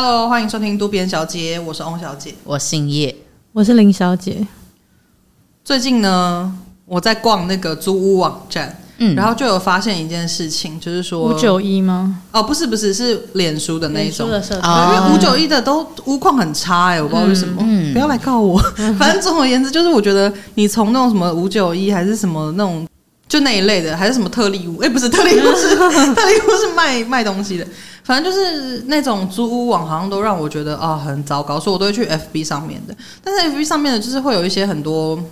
Hello，欢迎收听渡边小姐，我是翁小姐，我姓叶，我是林小姐。最近呢，我在逛那个租屋网站，嗯，然后就有发现一件事情，就是说五九一吗？哦，不是，不是，是脸书的那一种的社团，哦、因为五九一的都屋况很差哎、欸，我不知道为什么，嗯，不要来告我。嗯、反正总而言之，就是我觉得你从那种什么五九一还是什么那种。就那一类的，还是什么特例屋？哎、欸，不是特例屋，是 特例屋是卖卖东西的。反正就是那种租屋网，好像都让我觉得啊、哦、很糟糕，所以我都会去 FB 上面的。但是 FB 上面的，就是会有一些很多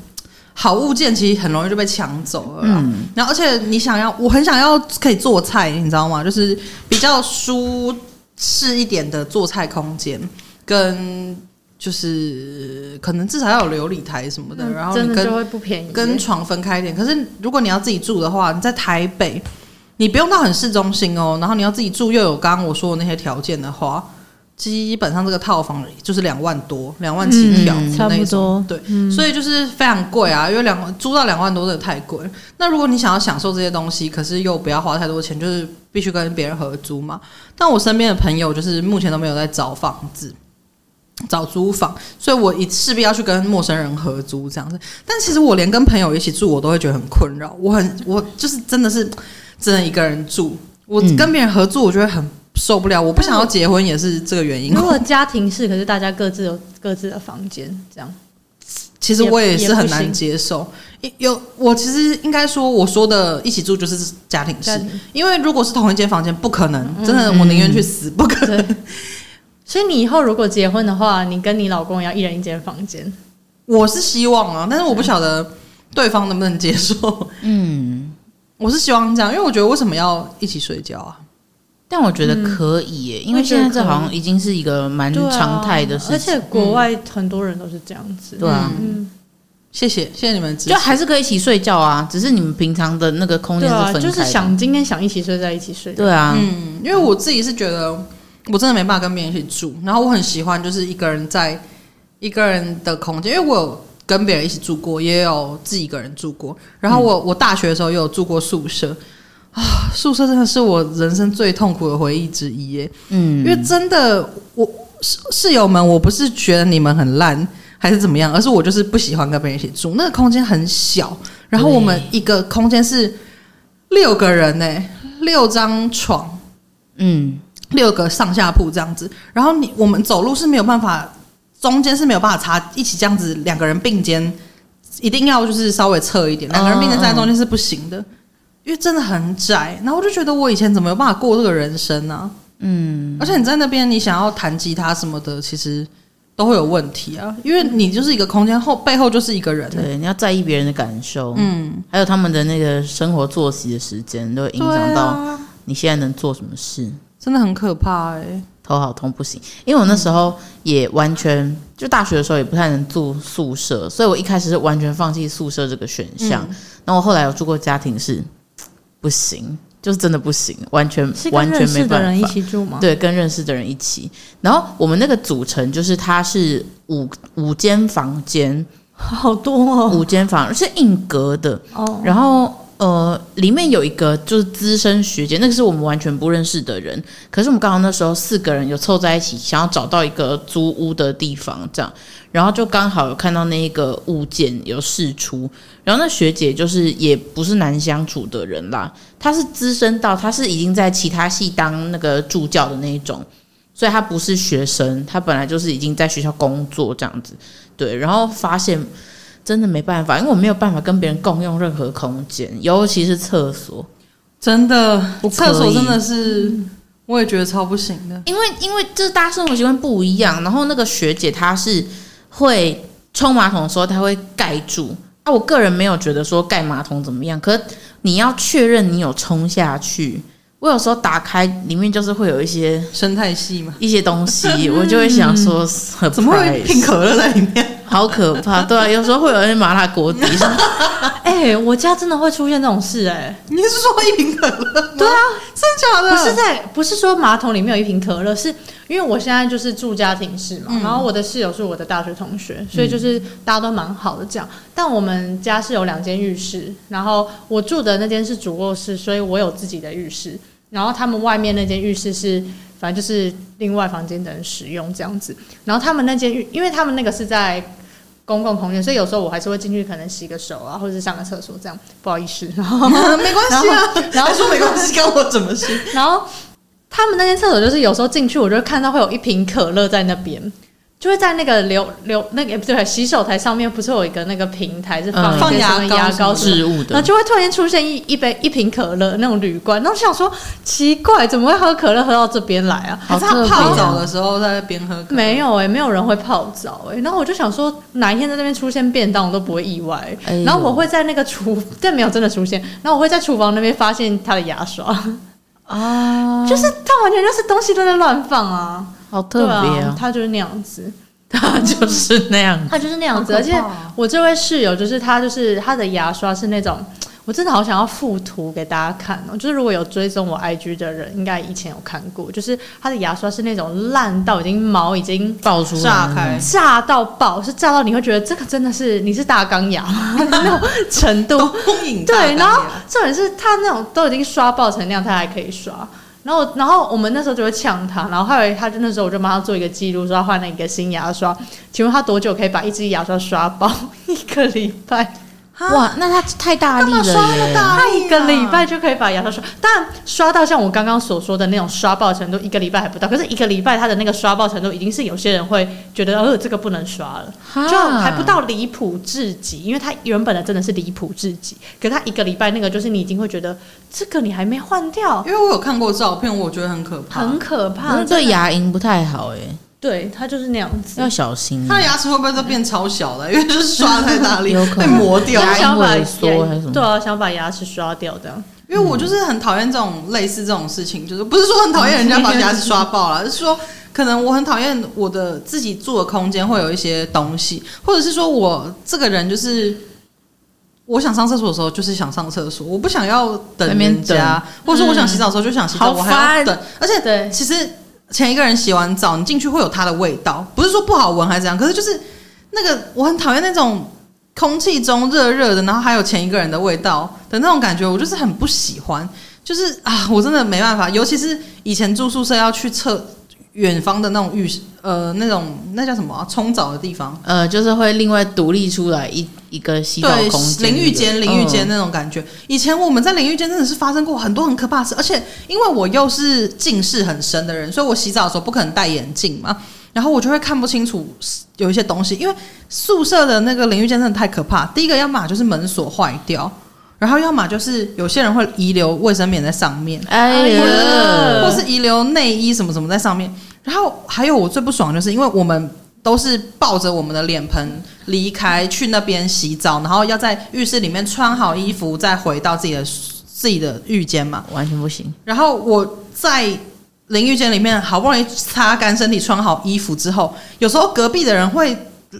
好物件，其实很容易就被抢走了。嗯，然后而且你想要，我很想要可以做菜，你知道吗？就是比较舒适一点的做菜空间跟。就是可能至少要有琉璃台什么的，然后你跟就会不便宜，跟床分开一点。可是如果你要自己住的话，你在台北，你不用到很市中心哦，然后你要自己住又有刚刚我说的那些条件的话，基本上这个套房就是两万多，两万起跳，嗯，差不多。对，嗯，所以就是非常贵啊，因为两万租到两万多真的太贵。那如果你想要享受这些东西，可是又不要花太多钱，就是必须跟别人合租嘛。但我身边的朋友就是目前都没有在找房子。找租房，所以我一势必要去跟陌生人合租这样子。但其实我连跟朋友一起住，我都会觉得很困扰。我很，我就是真的是只能一个人住。我跟别人合租，我觉得很受不了。我不想要结婚，也是这个原因。如果家庭式，可是大家各自有各自的房间，这样，其实我也是很难接受。有，我其实应该说，我说的一起住就是家庭式，因为如果是同一间房间，不可能。真的，我宁愿去死，不可能。所以你以后如果结婚的话，你跟你老公要一人一间房间。我是希望啊，但是我不晓得对方能不能接受。嗯，我是希望这样，因为我觉得为什么要一起睡觉啊？但我觉得可以耶，嗯、因为现在这好像已经是一个蛮常态的事情，而且国外很多人都是这样子。对啊，嗯，谢谢谢谢你们，就还是可以一起睡觉啊，只是你们平常的那个空间是分开的。就是想今天想一起睡在一起睡。对啊，嗯，因为我自己是觉得。我真的没办法跟别人一起住，然后我很喜欢就是一个人在一个人的空间，因为我有跟别人一起住过，也有自己一个人住过。然后我、嗯、我大学的时候也有住过宿舍啊，宿舍真的是我人生最痛苦的回忆之一耶。嗯，因为真的我室室友们，我不是觉得你们很烂还是怎么样，而是我就是不喜欢跟别人一起住。那个空间很小，然后我们一个空间是六个人呢，六张床，嗯。六个上下铺这样子，然后你我们走路是没有办法，中间是没有办法插一起这样子，两个人并肩，一定要就是稍微侧一点，两个人并肩站在中间是不行的，因为真的很窄。然后我就觉得我以前怎么有办法过这个人生呢、啊？嗯，而且你在那边，你想要弹吉他什么的，其实都会有问题啊，因为你就是一个空间后背后就是一个人，对，你要在意别人的感受，嗯，还有他们的那个生活作息的时间，都会影响到你现在能做什么事。真的很可怕哎、欸，头好痛不行。因为我那时候也完全就大学的时候也不太能住宿舍，所以我一开始是完全放弃宿舍这个选项。那、嗯、我后来有住过家庭式，不行，就是真的不行，完全完全没办法。跟认识的人一起住吗？对，跟认识的人一起。然后我们那个组成就是它是五五间房间，好多哦，五间房是硬隔的哦，然后。呃，里面有一个就是资深学姐，那个是我们完全不认识的人。可是我们刚好那时候四个人有凑在一起，想要找到一个租屋的地方，这样，然后就刚好有看到那一个物件有释出。然后那学姐就是也不是难相处的人啦，她是资深到她是已经在其他系当那个助教的那一种，所以她不是学生，她本来就是已经在学校工作这样子。对，然后发现。真的没办法，因为我没有办法跟别人共用任何空间，尤其是厕所。真的，厕所真的是，我也觉得超不行的。因为，因为就是大家生活习惯不一样。然后那个学姐她是会冲马桶的时候，她会盖住。啊，我个人没有觉得说盖马桶怎么样，可是你要确认你有冲下去。我有时候打开里面就是会有一些生态系嘛，一些东西，我就会想说，怎么会拼可乐在里面？好可怕，对啊，有时候会有人麻辣锅底。哎、欸，我家真的会出现这种事、欸，哎，你是说一瓶可乐？对啊，真的假的？不是在，不是说马桶里面有一瓶可乐，是因为我现在就是住家庭式嘛，嗯、然后我的室友是我的大学同学，所以就是大家都蛮好的这样。但我们家是有两间浴室，然后我住的那间是主卧室，所以我有自己的浴室。然后他们外面那间浴室是反正就是另外房间的人使用这样子。然后他们那间，因为他们那个是在公共空间，所以有时候我还是会进去，可能洗个手啊，或者是上个厕所这样。不好意思，然后没关系啊，然后，说没关系，跟我怎么洗？然后他们那间厕所就是有时候进去，我就会看到会有一瓶可乐在那边。就会在那个流流那个不对，洗手台上面不是有一个那个平台是放放牙牙膏置物的，然后就会突然出现一一杯一瓶可乐那种铝罐，然后想说奇怪，怎么会喝可乐喝到这边来啊？还是他泡澡的时候在那边喝？没有哎、欸，没有人会泡澡哎、欸。然后我就想说，哪一天在那边出现便当，我都不会意外、欸。然后我会在那个厨，但没有真的出现。然后我会在厨房那边发现他的牙刷 啊，就是他完全就是东西都在乱放啊。好特别！他就是那样子，他就是那样子，他就是那样子。而且我这位室友就是他，就是他的牙刷是那种，我真的好想要附图给大家看哦。就是如果有追踪我 IG 的人，应该以前有看过，就是他的牙刷是那种烂到已经毛已经爆出来，炸开，炸到爆，是炸到你会觉得这个真的是你是大钢牙 那种程度。对，然后重点是他那种都已经刷爆成那样，他还可以刷。然后，然后我们那时候就会呛他，然后后来他就那时候我就帮他做一个记录，说他换了一个新牙刷，请问他多久可以把一支牙刷刷爆？一个礼拜。哇，那他太大力了耶！他一个礼拜就可以把牙刷刷，但刷到像我刚刚所说的那种刷爆程度，一个礼拜还不到。可是一个礼拜他的那个刷爆程度，已经是有些人会觉得，呃，这个不能刷了，就还不到离谱至极，因为他原本的真的是离谱至极。可是他一个礼拜那个，就是你已经会觉得这个你还没换掉，因为我有看过照片，我觉得很可怕，很可怕，对牙龈不太好哎。对，他就是那样子，要小心。他的牙齿会不会都变超小了？因为就是刷太大力，被磨掉，想把对啊，想把牙齿刷掉这样。因为我就是很讨厌这种类似这种事情，就是不是说很讨厌人家把牙齿刷爆了，是说可能我很讨厌我的自己住的空间会有一些东西，或者是说我这个人就是我想上厕所的时候就是想上厕所，我不想要等人家，或者说我想洗澡的时候就想洗澡，我还要等，而且对，其实。前一个人洗完澡，你进去会有他的味道，不是说不好闻还是怎样，可是就是那个我很讨厌那种空气中热热的，然后还有前一个人的味道的那种感觉，我就是很不喜欢，就是啊，我真的没办法，尤其是以前住宿舍要去厕。远方的那种浴室，呃，那种那叫什么啊？冲澡的地方，呃，就是会另外独立出来一一个洗澡空间，淋浴间，淋浴间那种感觉。嗯、以前我们在淋浴间真的是发生过很多很可怕的事，而且因为我又是近视很深的人，所以我洗澡的时候不可能戴眼镜嘛，然后我就会看不清楚有一些东西。因为宿舍的那个淋浴间真的太可怕，第一个要么就是门锁坏掉。然后要么就是有些人会遗留卫生棉在上面，哎呀，或是遗留内衣什么什么在上面。然后还有我最不爽就是，因为我们都是抱着我们的脸盆离开去那边洗澡，然后要在浴室里面穿好衣服再回到自己的自己的浴间嘛，完全不行。然后我在淋浴间里面好不容易擦干身体、穿好衣服之后，有时候隔壁的人会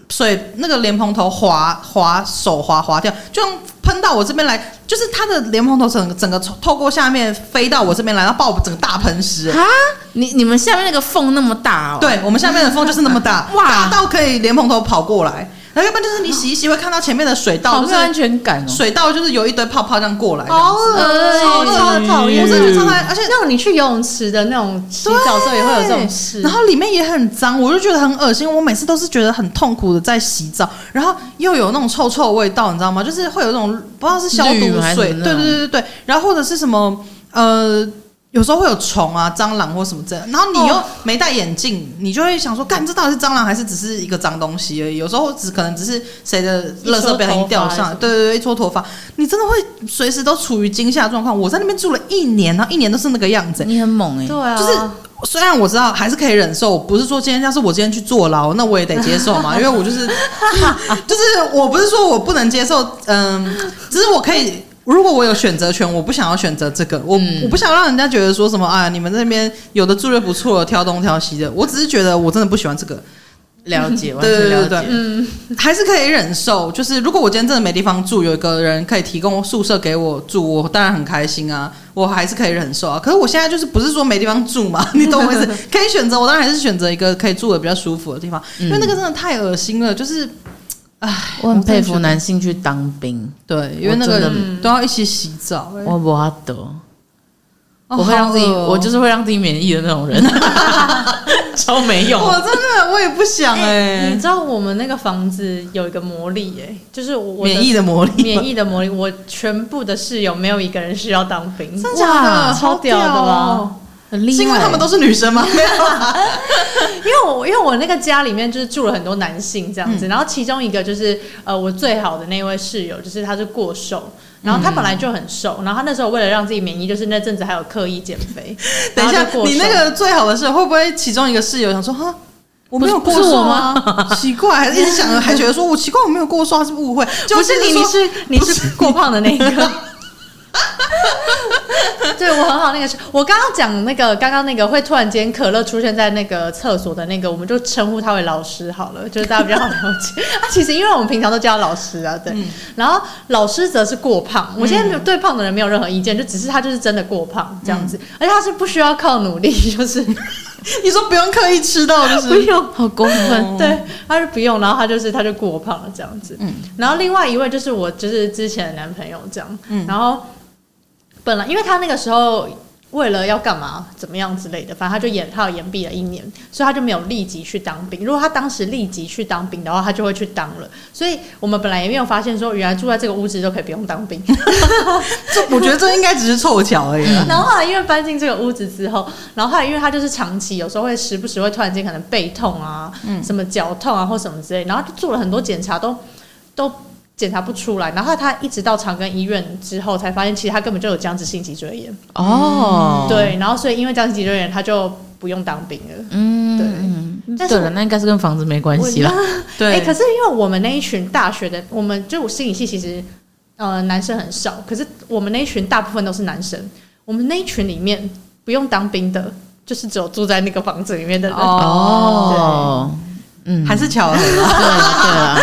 水那个莲蓬头滑滑手滑滑掉，就像。喷到我这边来，就是它的莲蓬头整个整个透过下面飞到我这边来，然后把我整个大喷湿。啊！你你们下面那个缝那么大哦？对，我们下面的缝就是那么大，哇，大到可以莲蓬头跑过来。然后要不然就是你洗一洗会看到前面的水道，就是安全感哦。水道就是有一堆泡泡这样过来，好恶心，超讨厌。我真的超讨厌，而且那种你去游泳池的那种洗澡时候也会有这种事，然后里面也很脏，我就觉得很恶心。我每次都是觉得很痛苦的在洗澡，然后又有那种臭臭的味道，你知道吗？就是会有那种不知道是消毒水，对对对对对，然后或者是什么呃。有时候会有虫啊、蟑螂或什么这样，然后你又没戴眼镜，你就会想说，干这到底是蟑螂还是只是一个脏东西而已？有时候只可能只是谁的垃圾不小心掉上来，对对对，一撮头发，你真的会随时都处于惊吓状况。我在那边住了一年，然后一年都是那个样子，你很猛哎、欸，对啊，就是虽然我知道还是可以忍受，不是说今天要是我今天去坐牢，那我也得接受嘛，因为我就是 就是我不是说我不能接受，嗯，只是我可以。如果我有选择权，我不想要选择这个，我、嗯、我不想让人家觉得说什么啊，你们那边有的住的不错，挑东挑西的。我只是觉得我真的不喜欢这个。了解，完全了解，对对对对，嗯，还是可以忍受。就是如果我今天真的没地方住，有一个人可以提供宿舍给我住，我当然很开心啊，我还是可以忍受啊。可是我现在就是不是说没地方住嘛，你懂我意思？可以选择，我当然还是选择一个可以住的比较舒服的地方，因为那个真的太恶心了，就是。唉，我很佩服男性去当兵，对，因为那个人都要一起洗澡，我不得。我会让自己，我就是会让自己免疫的那种人，超没用。我真的我也不想哎。你知道我们那个房子有一个魔力哎，就是我免疫的魔力，免疫的魔力。我全部的室友没有一个人需要当兵，真的超屌的吧？很厉害。是因为他们都是女生吗？没有，因为我因为我那个家里面就是住了很多男性这样子，然后其中一个就是呃我最好的那位室友，就是他是过瘦。然后他本来就很瘦，然后他那时候为了让自己免疫，就是那阵子还有刻意减肥。等一下，你那个最好的室友会不会其中一个室友想说哈，我没有过瘦吗？奇怪，还是一直想着还觉得说我奇怪我没有过瘦，还是误会？不是你，你是你是过胖的那一个。对我很好，那个是我刚刚讲那个，刚刚那个会突然间可乐出现在那个厕所的那个，我们就称呼他为老师好了，就是大家比较好了解。啊，其实因为我们平常都叫他老师啊，对。嗯、然后老师则是过胖，我现在没有对胖的人没有任何意见，就只是他就是真的过胖这样子，嗯、而且他是不需要靠努力，就是你说不用刻意吃到，就是不用，好过分。哦、对，他是不用，然后他就是他就过胖了这样子。嗯。然后另外一位就是我就是之前的男朋友这样，嗯，然后。本来，因为他那个时候为了要干嘛、怎么样之类的，反正他就延，他有延毕了一年，所以他就没有立即去当兵。如果他当时立即去当兵的话，他就会去当了。所以我们本来也没有发现说，原来住在这个屋子都可以不用当兵。这我觉得这应该只是凑巧而已。然后后来因为搬进这个屋子之后，然后后来因为他就是长期有时候会时不时会突然间可能背痛啊，嗯，什么脚痛啊或什么之类，然后就做了很多检查都都。检查不出来，然后他一直到长庚医院之后才发现，其实他根本就有僵直性脊椎炎。哦，对，然后所以因为僵直性脊椎炎，他就不用当兵了。嗯，对。但是对了，那应该是跟房子没关系了。对。可是因为我们那一群大学的，我们就我心理系其实呃男生很少，可是我们那一群大部分都是男生。我们那一群里面不用当兵的，就是只有住在那个房子里面的人。哦，对嗯，还是巧合了。对啊，对啊。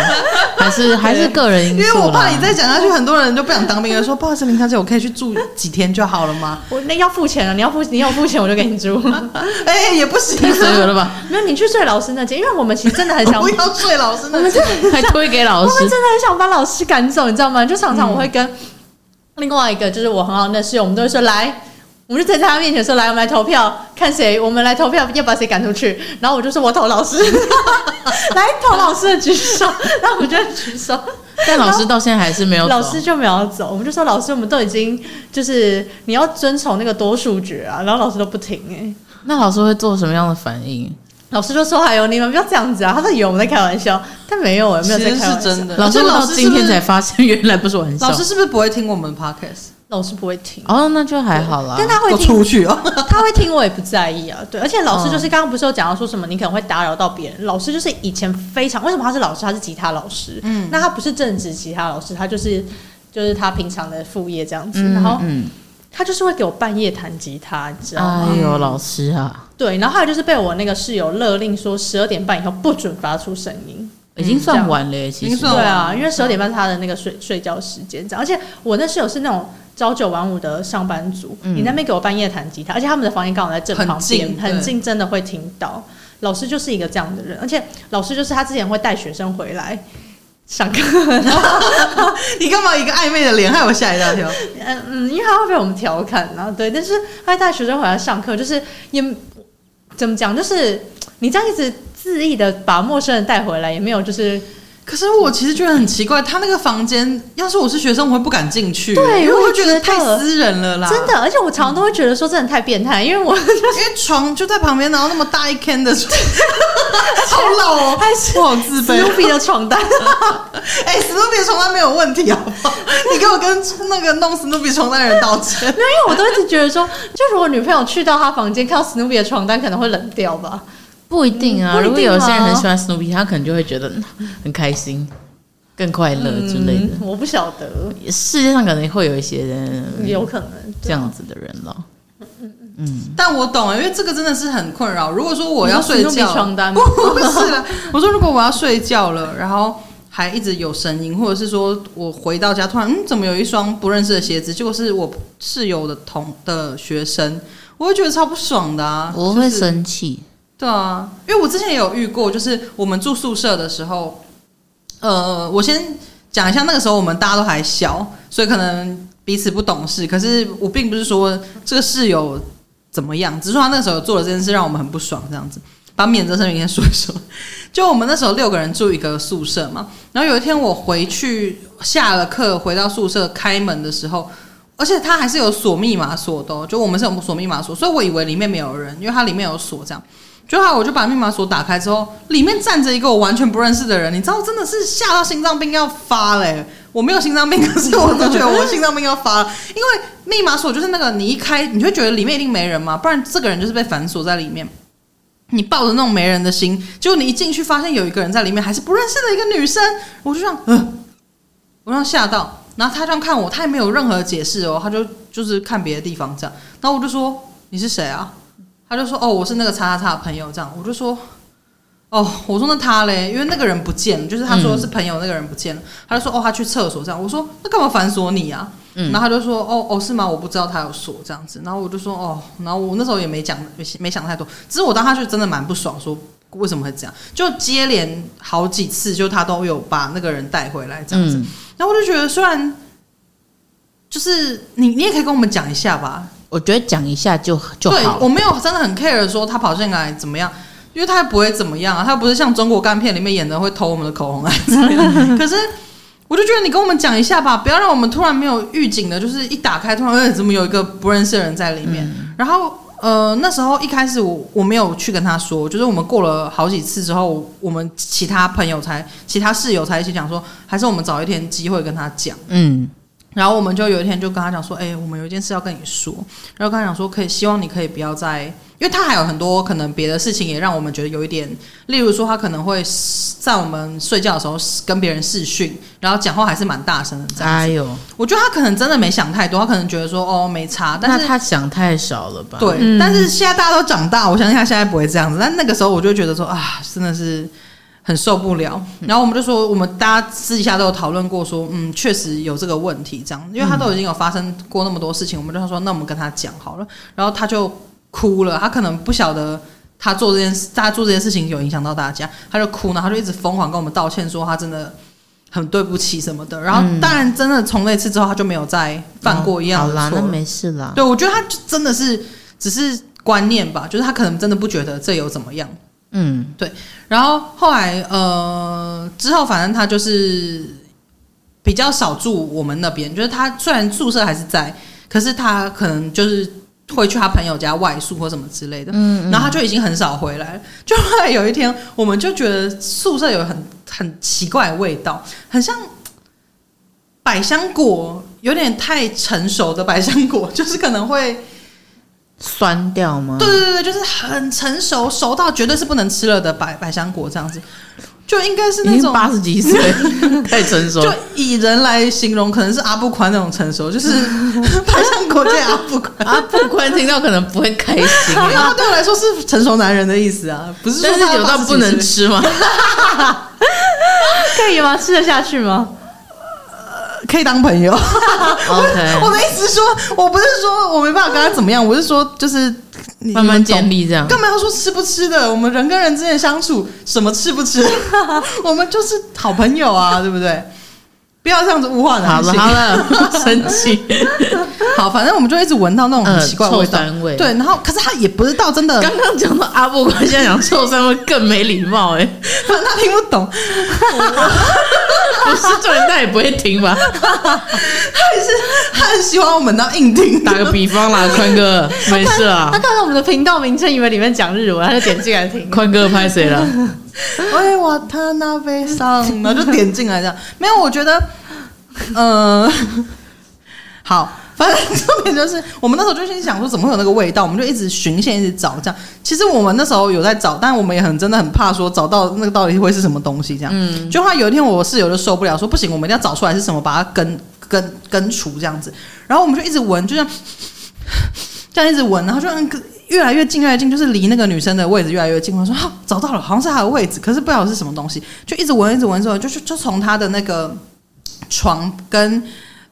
还是还是个人因素，因为我怕你再讲下去，很多人就不想当兵了。说不好意思，林小姐，我可以去住几天就好了吗？我那要付钱了，你要付你要付钱，我就给你住。哎、欸，也不行，太随了吧？没有，你去睡老师那间，因为我们其实真的很想不要睡老师 那间，还推给老师，我们真的很想把老师赶走，你知道吗？就常常我会跟另外一个就是我很好的室友，我们都会说来。我们就在他面前说：“来，我们来投票，看谁，我们来投票，要把谁赶出去。”然后我就说：“我投老师。”来投老师的举手，然后我就举手。但老师到现在还是没有走，老师就没有走。我们就说：“老师，我们都已经就是你要遵从那个多数决啊。”然后老师都不听哎。那老师会做什么样的反应？老师就说：“还有你们不要这样子啊！”他说：“以为我们在开玩笑，但没有，没有在开玩笑。”是真的。老师到今天才发现，原来不是玩笑。老师是不是不会听我们 podcast？老师不会听哦，那就还好啦。但他会听出去哦，他会听，我也不在意啊。对，而且老师就是刚刚不是有讲到说什么，你可能会打扰到别人。老师就是以前非常为什么他是老师？他是吉他老师，嗯，那他不是正职吉他老师，他就是就是他平常的副业这样子。然后嗯他就是会给我半夜弹吉他，你知道吗？哎呦，老师啊，对。然后后来就是被我那个室友勒令说，十二点半以后不准发出声音，已经算晚了，其实对啊，因为十二点半是他的那个睡睡觉时间。而且我那室友是那种。朝九晚五的上班族，嗯、你那边给我半夜弹吉他，而且他们的房间刚好在正旁边，很近，真的会听到。老师就是一个这样的人，而且老师就是他之前会带学生回来上课。你干嘛一个暧昧的脸，害我吓一大跳？嗯嗯，因为他会被我们调侃，然后对，但是他会带学生回来上课，就是也怎么讲，就是你这样一直恣意的把陌生人带回来，也没有就是。可是我其实觉得很奇怪，他那个房间，要是我是学生，我会不敢进去。对，因为我会觉得太私人了啦。真的，而且我常常都会觉得说，真的太变态，因为我、就是、因为床就在旁边，然后那么大一间的床，好老哦，还是我好自卑。史努比的床单，哎、欸，史努比的床单没有问题好不好？你给我跟那个弄史努比床单的人道歉。没有，因为我都一直觉得说，就如果女朋友去到他房间看到史努比的床单，可能会冷掉吧。不一定啊，如果有些人很喜欢史努比，他可能就会觉得很开心、更快乐之类的。我不晓得，世界上可能会有一些人，有可能这样子的人了。嗯，但我懂啊，因为这个真的是很困扰。如果说我要睡觉，床单不是了。我说如果我要睡觉了，然后还一直有声音，或者是说我回到家突然嗯，怎么有一双不认识的鞋子，结果是我室友的同的学生，我会觉得超不爽的啊，我会生气。对啊，因为我之前也有遇过，就是我们住宿舍的时候，呃，我先讲一下，那个时候我们大家都还小，所以可能彼此不懂事。可是我并不是说这个室友怎么样，只是说他那时候做了这件事让我们很不爽，这样子。把免责声明先说一说，就我们那时候六个人住一个宿舍嘛，然后有一天我回去下了课回到宿舍开门的时候，而且他还是有锁密码锁的，就我们是有锁密码锁，所以我以为里面没有人，因为它里面有锁这样。就好，我就把密码锁打开之后，里面站着一个我完全不认识的人，你知道，真的是吓到心脏病要发嘞、我没有心脏病，可是我都觉得我心脏病要发了，因为密码锁就是那个你一开，你会觉得里面一定没人嘛，不然这个人就是被反锁在里面。你抱着那种没人的心，结果你一进去发现有一个人在里面，还是不认识的一个女生，我就这样，嗯、我让吓到，然后他这样看我，他也没有任何解释哦，他就就是看别的地方这样，然后我就说你是谁啊？他就说哦，我是那个叉叉叉的朋友这样，我就说哦，我说那他嘞，因为那个人不见了，就是他说是朋友那个人不见了，嗯、他就说哦，他去厕所这样，我说那干嘛反锁你啊？嗯，然后他就说：“哦哦，是吗？我不知道他有锁这样子。”然后我就说：“哦。”然后我那时候也没讲，没没想太多。只是我当时就真的蛮不爽，说为什么会这样？就接连好几次，就他都有把那个人带回来这样子。嗯、然后我就觉得，虽然就是你，你也可以跟我们讲一下吧。我觉得讲一下就就好。对，我没有真的很 care 说他跑进来怎么样，因为他也不会怎么样啊。他不是像中国干片里面演的会偷我们的口红来。可是。我就觉得你跟我们讲一下吧，不要让我们突然没有预警的，就是一打开突然，哎，怎么有一个不认识的人在里面？嗯、然后，呃，那时候一开始我我没有去跟他说，就是我们过了好几次之后，我们其他朋友才、其他室友才一起讲说，还是我们找一天机会跟他讲。嗯，然后我们就有一天就跟他讲说，哎，我们有一件事要跟你说，然后跟他讲说，可以希望你可以不要再。因为他还有很多可能别的事情，也让我们觉得有一点，例如说他可能会在我们睡觉的时候跟别人视讯，然后讲话还是蛮大声的这样子。哎呦，我觉得他可能真的没想太多，他可能觉得说哦没差，但是他想太少了吧？对，嗯、但是现在大家都长大，我相信他现在不会这样子。但那个时候我就觉得说啊，真的是很受不了。然后我们就说，我们大家私底下都有讨论过，说嗯，确实有这个问题这样，因为他都已经有发生过那么多事情，我们就说那我们跟他讲好了，然后他就。哭了，他可能不晓得他做这件事，他做这件事情有影响到大家，他就哭，然后他就一直疯狂跟我们道歉，说他真的很对不起什么的。然后当然，真的从那次之后，他就没有再犯过一样的错。好啦，那没事啦。对，我觉得他就真的是只是观念吧，就是他可能真的不觉得这有怎么样。嗯，对。然后后来呃之后，反正他就是比较少住我们那边，就是他虽然宿舍还是在，可是他可能就是。会去他朋友家外宿或什么之类的，嗯，嗯，然后他就已经很少回来了。就后来有一天，我们就觉得宿舍有很很奇怪的味道，很像百香果，有点太成熟的百香果，就是可能会酸掉吗？对对对对，就是很成熟，熟到绝对是不能吃了的百百香果这样子。就应该是那种八十几岁 太成熟，就以人来形容，可能是阿布宽那种成熟，就是 百香果界阿布宽。阿布宽听到可能不会开心，因为他对我来说是成熟男人的意思啊，不是说他是有到不能吃吗？可以吗？吃得下去吗？可以当朋友。OK，我的意思是说，我不是说我没办法跟他怎么样，我是说就是。慢慢建立这样，干嘛要说吃不吃的？我们人跟人之间相处，什么吃不吃？我们就是好朋友啊，对不对？不要这样子物化男性。好了好了，生气。好，反正我们就一直闻到那种很奇怪的味道。呃、味。对，然后可是他也不知道真的。刚刚讲到阿布，现在讲臭酸味更没礼貌哎、欸，反正他听不懂。不是重点，他也不会听吧？他也是，他很喜欢我们当硬听。打个比方啦，宽哥，没事啊。他看到我们的频道名称，以为里面讲日文，他就点进来听。宽哥拍谁了？哎，我他那悲伤，然后就点进来这样。没有，我觉得，嗯、呃，好。反正重点就是，我们那时候就心想说，怎么会有那个味道？我们就一直循线，一直找这样。其实我们那时候有在找，但我们也很真的很怕说找到那个到底会是什么东西这样。嗯。就后来有一天，我室友就受不了，说不行，我们一定要找出来是什么，把它根根根除这样子。然后我们就一直闻，就这样这样一直闻，然后就越来越近，越来越近，就是离那个女生的位置越来越近。我说好，找到了，好像是她的位置，可是不知道是什么东西，就一直闻，一直闻之后，就是就从她的那个床跟。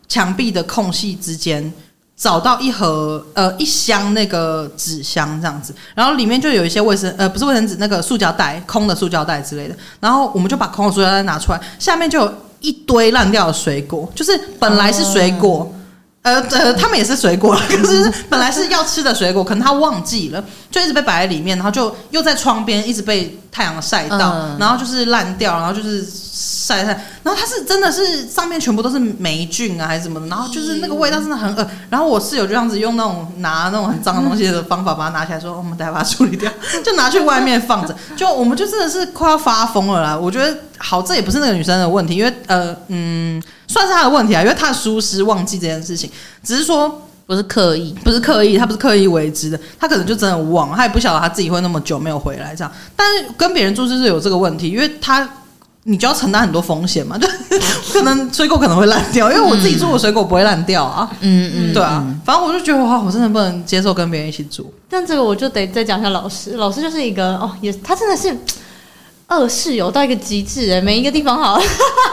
墙壁的空隙之间找到一盒呃一箱那个纸箱这样子，然后里面就有一些卫生呃不是卫生纸那个塑胶袋空的塑胶袋之类的，然后我们就把空的塑胶袋拿出来，下面就有一堆烂掉的水果，就是本来是水果，呃呃，他们也是水果，可是本来是要吃的水果，可能他忘记了，就一直被摆在里面，然后就又在窗边一直被太阳晒到，嗯、然后就是烂掉，然后就是。晒晒，然后它是真的是上面全部都是霉菌啊，还是什么的，然后就是那个味道真的很恶。然后我室友就这样子用那种拿那种很脏的东西的方法把它拿起来，说、哦、我们待会把它处理掉，就拿去外面放着。就我们就真的是快要发疯了啦。我觉得好，这也不是那个女生的问题，因为呃嗯，算是他的问题啊，因为他的疏失忘记这件事情，只是说不是刻意，不是刻意，他不是刻意为之的，他可能就真的忘了，她也不晓得他自己会那么久没有回来这样。但是跟别人住就是有这个问题，因为他。你就要承担很多风险嘛，就 可能水果可能会烂掉，因为我自己住的水果不会烂掉啊。嗯嗯，对啊，反正我就觉得哇，我真的不能接受跟别人一起住。但这个我就得再讲一下老师，老师就是一个哦，也他真的是恶室友到一个极致哎，每一个地方好，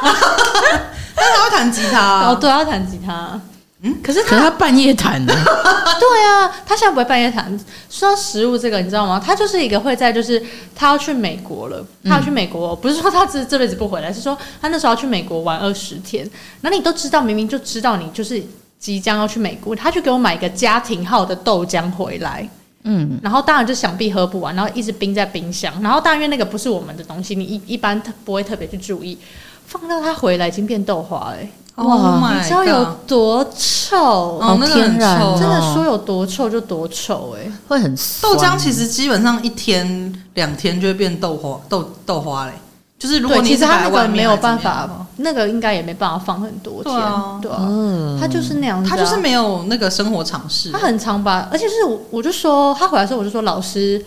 但是他会弹吉他哦，对，他弹吉他。嗯，可是可是他半夜弹的，对啊，他现在不会半夜弹。说到食物这个，你知道吗？他就是一个会在，就是他要去美国了，他要去美国，不是说他这这辈子不回来，是说他那时候要去美国玩二十天。那你都知道，明明就知道你就是即将要去美国，他就给我买一个家庭号的豆浆回来，嗯，然后当然就想必喝不完，然后一直冰在冰箱，然后当然因为那个不是我们的东西，你一一般不会特别去注意，放到他回来已经变豆花了。哇！你知道有多臭？好天然，真的说有多臭就多臭，哎，会很豆浆。其实基本上一天两天就会变豆花，豆豆花嘞。就是如果你其实他那个没有办法，那个应该也没办法放很多天，对啊，它就是那样，子，他就是没有那个生活常识。他很常吧，而且是我我就说他回来的时候，我就说老师。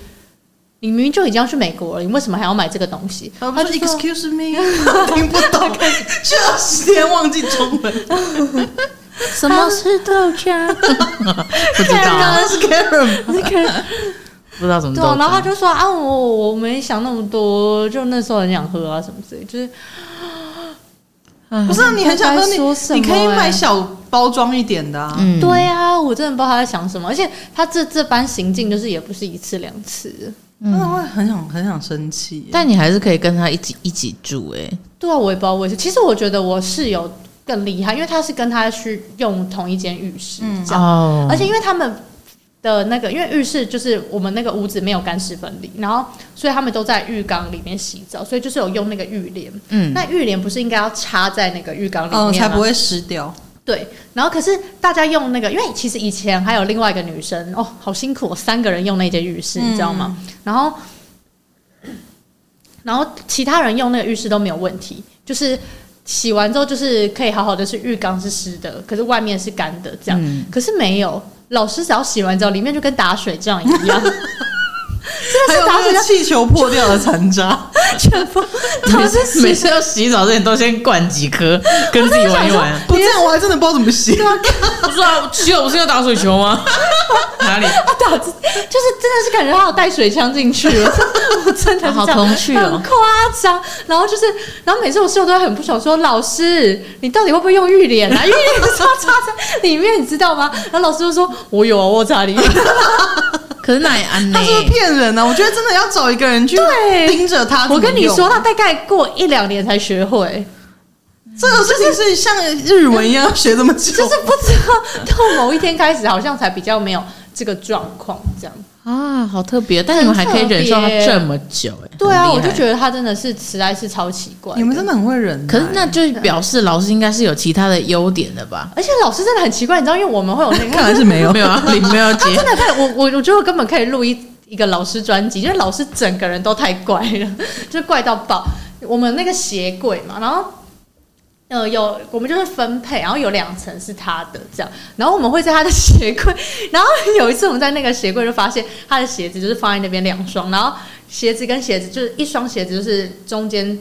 你明明就已经要去美国了，你为什么还要买这个东西？他说：“Excuse me，听不懂，就要十天忘记中文。”什么是豆浆？不知道，那是 Karen，不知道怎么。对，然后他就说：“啊，我我没想那么多，就那时候很想喝啊，什么之类。”就是，不是你很想喝，你你可以买小包装一点的啊。对啊，我真的不知道他在想什么，而且他这这般行径就是也不是一次两次。真的会很想很想生气，但你还是可以跟他一起一起住哎。对啊，我也不知道为什么。其实我觉得我室友更厉害，因为他是跟他去用同一间浴室，这样。哦。而且因为他们的那个，因为浴室就是我们那个屋子没有干湿分离，然后所以他们都在浴缸里面洗澡，所以就是有用那个浴帘。嗯。那浴帘不是应该要插在那个浴缸里面吗？才不会湿掉。对，然后可是大家用那个，因为其实以前还有另外一个女生哦，好辛苦，三个人用那间浴室，你知道吗？嗯、然后，然后其他人用那个浴室都没有问题，就是洗完之后就是可以好好的，是浴缸是湿的，可是外面是干的，这样。嗯、可是没有，老师只要洗完澡，里面就跟打水仗一样。还有那个气球破掉的残渣，全部 每次每次要洗澡之前都先灌几颗，跟自己玩一玩。不这样我还真的不知道怎么洗。不是啊，洗澡不是要打水球吗？哪里？他打就是真的是感觉他有带水枪进去了，我真的好童趣哦，很夸张。然后就是，然后每次我室友都会很不爽，说老师，你到底会不会用浴帘啊？浴帘插插在里面，你知道吗？然后老师就说，我有啊，我插里面。可是那也安呢？他是不是骗人呢、啊？我觉得真的要找一个人去盯着他。我跟你说，他大概过一两年才学会。这个事情是像日文一样学这么久，就是不知道到某一天开始，好像才比较没有这个状况这样。啊，好特别！但你们还可以忍受他这么久，哎，对啊，我就觉得他真的是实在是超奇怪。你们真的很会忍，可是那就表示老师应该是有其他的优点的吧？而且老师真的很奇怪，你知道，因为我们会有那个，看来是没有，没有啊，你没有接。真的太我我我觉得根本可以录一一个老师专辑，因为老师整个人都太怪了，就怪到爆。我们那个鞋柜嘛，然后。呃，有我们就是分配，然后有两层是他的这样，然后我们会在他的 鞋柜，然后有一次我们在那个鞋柜就发现他的鞋子就是放在那边两双，然后鞋子跟鞋子就是一双鞋子就是中间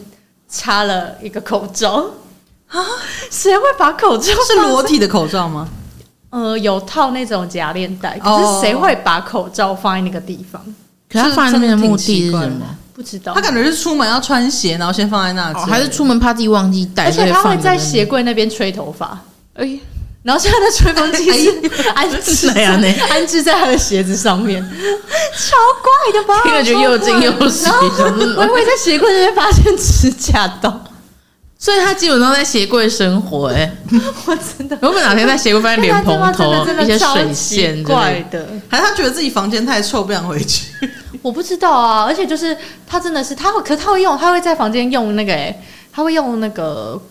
插了一个口罩啊，谁会把口罩是裸体的口罩吗？呃，有套那种夹链带，可是谁会把口罩放在那个地方？可是他放在那边的目的是什么？不知道，他感觉是出门要穿鞋，然后先放在那，还是出门怕自己忘记带？而且他会在鞋柜那边吹头发，哎，然后现在的吹风机是 安置在安置在他的鞋子上面，超怪的吧？听了就又惊又喜。然后我会在鞋柜那边发现指甲刀，所以他基本上在鞋柜生活、欸，哎，我真的，如果哪天在鞋柜发现莲蓬头、一些水线怪的，还是他觉得自己房间太臭，不想回去？我不知道啊，而且就是他真的是，他会，可是他会用，他会在房间用那个、他会用那个，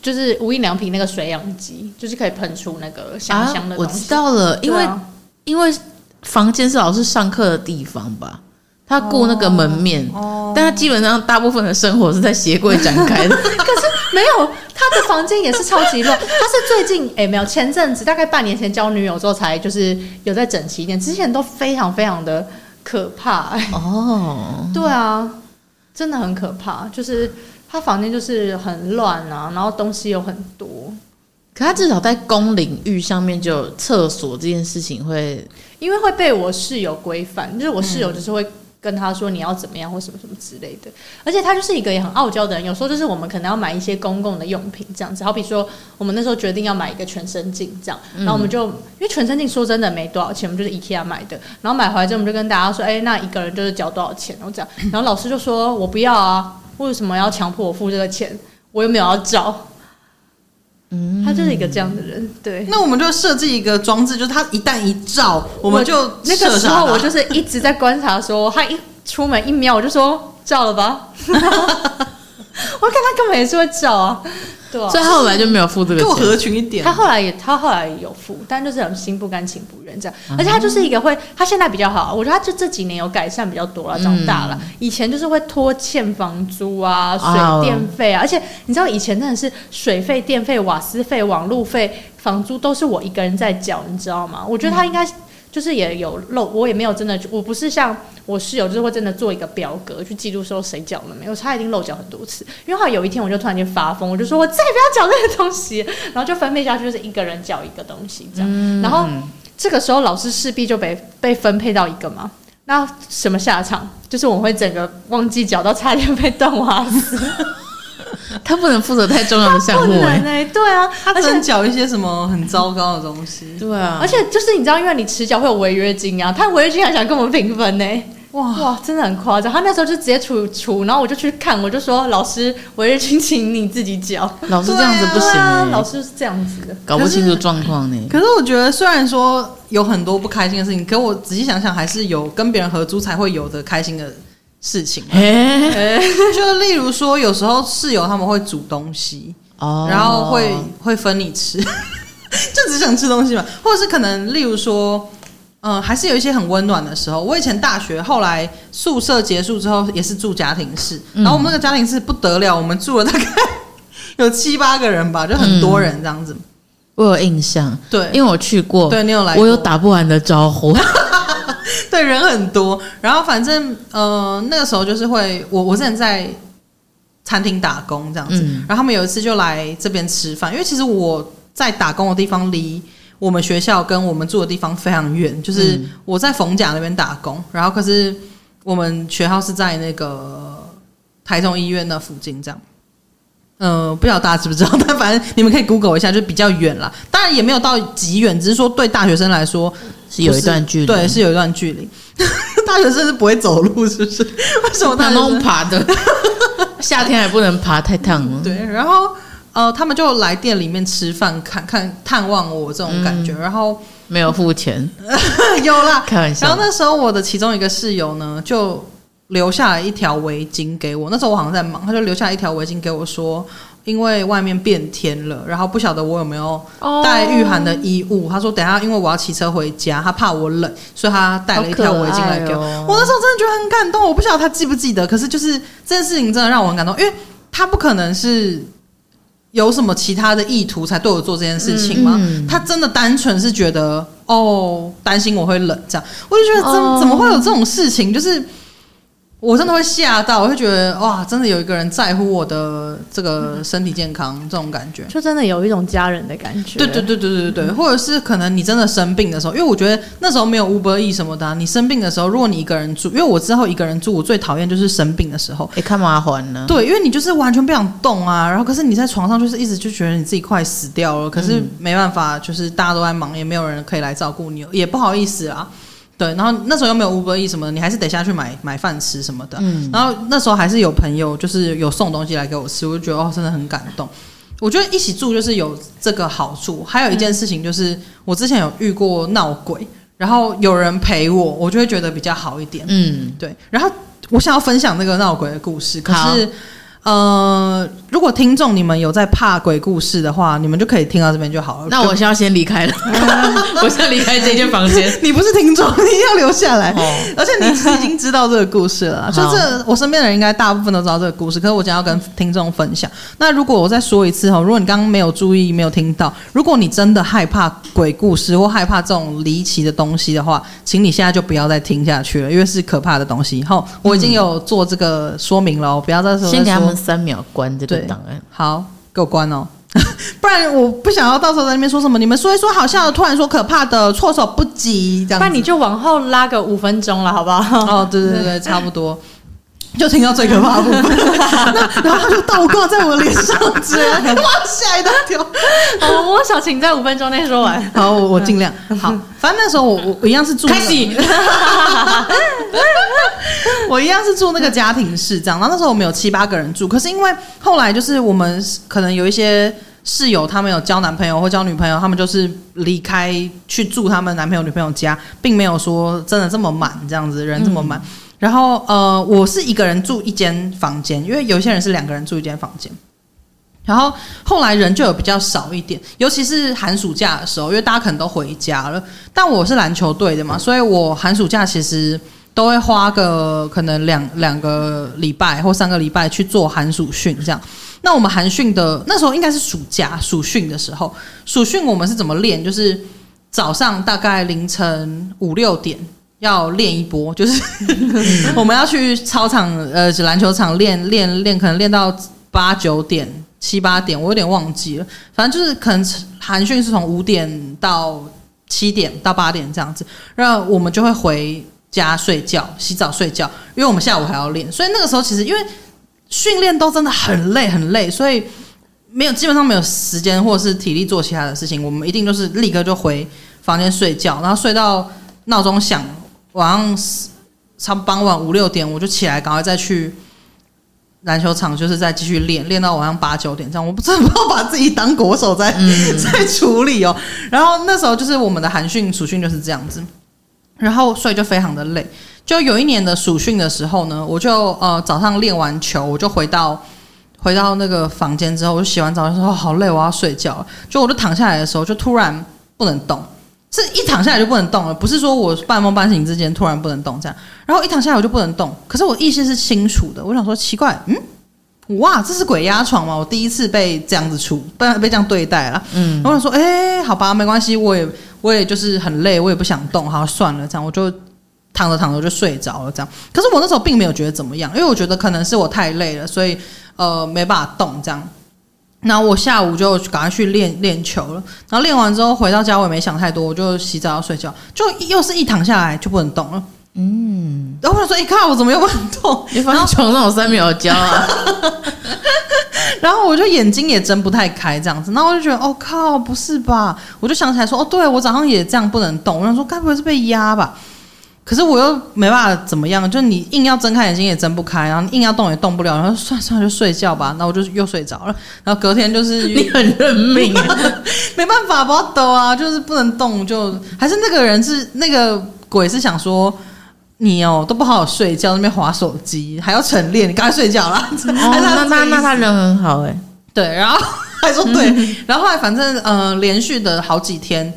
就是无印良品那个水养机，就是可以喷出那个香香的、啊。我知道了，因为、啊、因为房间是老师上课的地方吧。他顾那个门面，哦，但他基本上大部分的生活是在鞋柜展开的。可是没有，他的房间也是超级乱。他是最近 哎，没有前阵子，大概半年前交女友之后才就是有在整齐一点，之前都非常非常的可怕。哦，对啊，真的很可怕。就是他房间就是很乱啊，然后东西又很多。可他至少在公领域上面，就厕所这件事情会，因为会被我室友规范，就是我室友就是会。跟他说你要怎么样或什么什么之类的，而且他就是一个也很傲娇的人。有时候就是我们可能要买一些公共的用品这样子，好比说我们那时候决定要买一个全身镜这样，然后我们就因为全身镜说真的没多少钱，我们就是 IKEA 买的。然后买回来之后，我们就跟大家说，哎，那一个人就是交多少钱，然后这样。然后老师就说我不要啊，为什么要强迫我付这个钱？我又没有要照。嗯，他就是一个这样的人，对。那我们就设计一个装置，就是他一旦一照，我们就那个时候我就是一直在观察，说他一出门一瞄，我就说照了吧。我看他根本也是会照啊。对啊，所以他后来就没有付这个钱，够合群一点。他后来也，他后来有付，但就是很心不甘情不愿这样。而且他就是一个会，他现在比较好，我觉得他就这几年有改善比较多了，长大了。以前就是会拖欠房租啊、水电费啊，而且你知道以前真的是水费、电费、瓦斯费、网路费、房租都是我一个人在缴，你知道吗？我觉得他应该。就是也有漏，我也没有真的，我不是像我室友，就是会真的做一个表格去记录说谁缴了没有，他已经漏缴很多次。因为后来有一天我就突然间发疯，我就说我再也不要缴这个东西，然后就分配下去，就是一个人缴一个东西这样。嗯、然后这个时候老师势必就被被分配到一个嘛，那什么下场？就是我会整个忘记缴到差点被断瓦斯。他不能负责太重要的项目哎、欸，对啊，他只能缴一些什么很糟糕的东西，对啊，而且就是你知道，因为你迟缴会有违约金啊，他违约金还想跟我们平分呢、欸，哇哇，真的很夸张。他那时候就直接出出，然后我就去看，我就说老师，违约金请你自己缴。老师这样子不行、欸啊，老师是这样子的，搞不清楚状况呢。可是我觉得，虽然说有很多不开心的事情，可我仔细想想，还是有跟别人合租才会有的开心的。事情，就例如说，有时候室友他们会煮东西，哦，然后会会分你吃，就只想吃东西嘛，或者是可能，例如说，嗯、呃，还是有一些很温暖的时候。我以前大学后来宿舍结束之后，也是住家庭式，然后我们那个家庭室不得了，我们住了大概 有七八个人吧，就很多人这样子。我有印象，对，因为我去过，对你有来，我有打不完的招呼。对，人很多，然后反正呃那个时候就是会我我之前在餐厅打工这样子，嗯、然后他们有一次就来这边吃饭，因为其实我在打工的地方离我们学校跟我们住的地方非常远，就是我在逢甲那边打工，然后可是我们学校是在那个台中医院那附近这样。嗯、呃，不知道大家知不知道，但反正你们可以 Google 一下，就比较远了。当然也没有到极远，只是说对大学生来说是有一段距离。对，是有一段距离。大学生是不会走路，是不是？为什么他们爬的？夏天还不能爬，太烫了。对，然后呃，他们就来店里面吃饭，看看探望我这种感觉，嗯、然后没有付钱，有啦，开玩笑。然后那时候我的其中一个室友呢，就。留下了一条围巾给我，那时候我好像在忙，他就留下了一条围巾给我说，因为外面变天了，然后不晓得我有没有带御寒的衣物。Oh. 他说等下因为我要骑车回家，他怕我冷，所以他带了一条围巾来给我。哦、我那时候真的觉得很感动，我不晓得他记不记得，可是就是这件事情真的让我很感动，因为他不可能是有什么其他的意图才对我做这件事情嘛，嗯、他真的单纯是觉得哦担心我会冷这样，我就觉得怎、oh. 怎么会有这种事情，就是。我真的会吓到，我会觉得哇，真的有一个人在乎我的这个身体健康，这种感觉，就真的有一种家人的感觉。对对对对对对，嗯、或者是可能你真的生病的时候，因为我觉得那时候没有 Uber E 什么的、啊，你生病的时候，如果你一个人住，因为我之后一个人住，我最讨厌就是生病的时候，你，看麻烦呢。对，因为你就是完全不想动啊，然后可是你在床上就是一直就觉得你自己快死掉了，可是没办法，就是大家都在忙，也没有人可以来照顾你，也不好意思啊。对，然后那时候又没有 Uber Eats 什么的，你还是得下去买买饭吃什么的。嗯，然后那时候还是有朋友就是有送东西来给我吃，我就觉得哦，真的很感动。我觉得一起住就是有这个好处。还有一件事情就是，嗯、我之前有遇过闹鬼，然后有人陪我，我就会觉得比较好一点。嗯，对。然后我想要分享那个闹鬼的故事，可是。呃，如果听众你们有在怕鬼故事的话，你们就可以听到这边就好了。那我先要先离开了，我先离开这间房间。你不是听众，你要留下来。哦、而且你已经知道这个故事了，就这我身边的人应该大部分都知道这个故事。可是我想要跟听众分享。那如果我再说一次哈，如果你刚刚没有注意、没有听到，如果你真的害怕鬼故事或害怕这种离奇的东西的话，请你现在就不要再听下去了，因为是可怕的东西。好，我已经有做这个说明了，不要再说。先给他们。三秒关这个档案，好，给我关哦，不然我不想要到时候在那边说什么。你们说一说好笑的，突然说可怕的，措手不及，这样。那你就往后拉个五分钟了，好不好？哦，对对对，差不多，就听到最可怕的部分。那然后他就倒挂在我脸上，哇，吓一大跳。好，我想请在五分钟内说完。好，我我尽量。好，反正那时候我我一样是住、那个。开始。我一样是住那个家庭式这样，然后那时候我们有七八个人住，可是因为后来就是我们可能有一些室友，他们有交男朋友或交女朋友，他们就是离开去住他们男朋友女朋友家，并没有说真的这么满这样子，人这么满。嗯、然后呃，我是一个人住一间房间，因为有些人是两个人住一间房间。然后后来人就有比较少一点，尤其是寒暑假的时候，因为大家可能都回家了。但我是篮球队的嘛，所以我寒暑假其实。都会花个可能两两个礼拜或三个礼拜去做寒暑训，这样。那我们寒训的那时候应该是暑假暑训的时候，暑训我们是怎么练？就是早上大概凌晨五六点要练一波，就是 我们要去操场呃篮球场练练练，可能练到八九点七八点，我有点忘记了。反正就是可能寒训是从五点到七点到八点这样子，然后我们就会回。家睡觉、洗澡、睡觉，因为我们下午还要练，所以那个时候其实因为训练都真的很累很累，所以没有基本上没有时间或者是体力做其他的事情，我们一定就是立刻就回房间睡觉，然后睡到闹钟响，晚上差不傍晚五六点我就起来，赶快再去篮球场，就是在继续练，练到晚上八九点这样，我不真的不要把自己当国手在、嗯、在处理哦。然后那时候就是我们的寒训、暑训就是这样子。然后所以就非常的累，就有一年的暑训的时候呢，我就呃早上练完球，我就回到回到那个房间之后，我就洗完澡就说好累，我要睡觉。就我就躺下来的时候，就突然不能动，是一躺下来就不能动了，不是说我半梦半醒之间突然不能动这样。然后一躺下来我就不能动，可是我意识是清楚的。我想说奇怪，嗯，哇，这是鬼压床吗？我第一次被这样子处，被被这样对待了。嗯，然后我想说，哎，好吧，没关系，我也。我也就是很累，我也不想动，好算了，这样我就躺着躺着就睡着了，这样。可是我那时候并没有觉得怎么样，因为我觉得可能是我太累了，所以呃没办法动这样。那我下午就赶快去练练球了，然后练完之后回到家，我也没想太多，我就洗澡要睡觉，就又是一躺下来就不能动了。嗯，然后我说：“一、欸、看我怎么又不能动？你发现床上有三秒胶啊？” 然后我就眼睛也睁不太开，这样子，然后我就觉得，哦靠，不是吧？我就想起来说，哦，对我早上也这样不能动。我想说，该不会是被压吧？可是我又没办法怎么样，就你硬要睁开眼睛也睁不开，然后硬要动也动不了。然后算了算了，就睡觉吧。那我就又睡着了。然后隔天就是 你很认命，没办法，不要抖啊，就是不能动，就还是那个人是那个鬼是想说。你哦都不好好睡觉，那边划手机，还要晨练，你赶快睡觉啦。哦、那那那他人很好哎，对，然后还说 对，然后后来反正呃连续的好几天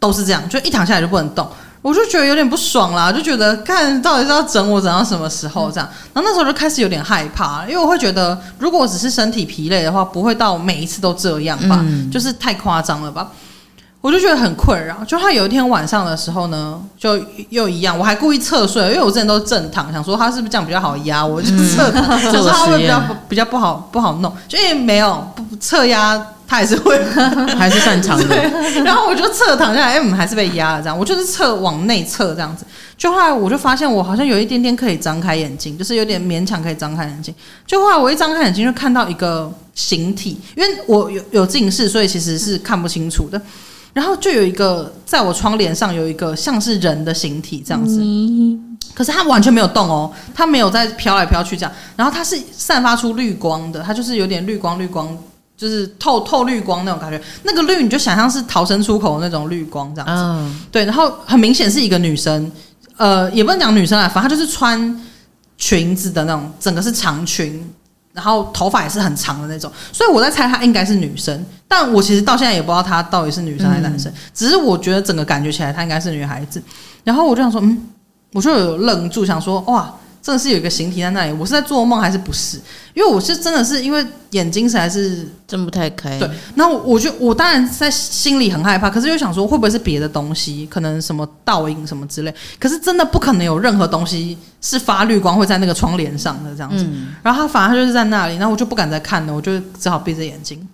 都是这样，就一躺下来就不能动，我就觉得有点不爽啦，就觉得看到底是要整我整到什么时候这样，然后那时候就开始有点害怕，因为我会觉得如果我只是身体疲累的话，不会到每一次都这样吧，嗯、就是太夸张了吧。我就觉得很困扰，就他有一天晚上的时候呢，就又一样，我还故意侧睡，因为我之前都是正躺，想说他是不是这样比较好压，我就侧躺，就是他会比较比较不好不好弄，就因为没有不侧压，他也是会 还是擅长的。然后我就侧躺下来，哎，还是被压了这样，我就是侧往内侧这样子，就后来我就发现我好像有一点点可以张开眼睛，就是有点勉强可以张开眼睛，就后来我一张开眼睛就看到一个形体，因为我有有近视，所以其实是看不清楚的。然后就有一个在我窗帘上有一个像是人的形体这样子，嗯、可是它完全没有动哦，它没有在飘来飘去这样，然后它是散发出绿光的，它就是有点绿光绿光，就是透透绿光那种感觉，那个绿你就想象是逃生出口的那种绿光这样子，嗯、对，然后很明显是一个女生，呃，也不能讲女生啊，反正她就是穿裙子的那种，整个是长裙。然后头发也是很长的那种，所以我在猜她应该是女生，但我其实到现在也不知道她到底是女生还是男生，嗯、只是我觉得整个感觉起来她应该是女孩子。然后我就想说，嗯，我就有愣住，想说，哇。真的是有一个形体在那里，我是在做梦还是不是？因为我是真的是因为眼睛实在是睁不太开。对，那我我就我当然在心里很害怕，可是又想说会不会是别的东西，可能什么倒影什么之类。可是真的不可能有任何东西是发绿光会在那个窗帘上的这样子。嗯、然后他反而就是在那里，然后我就不敢再看了，我就只好闭着眼睛。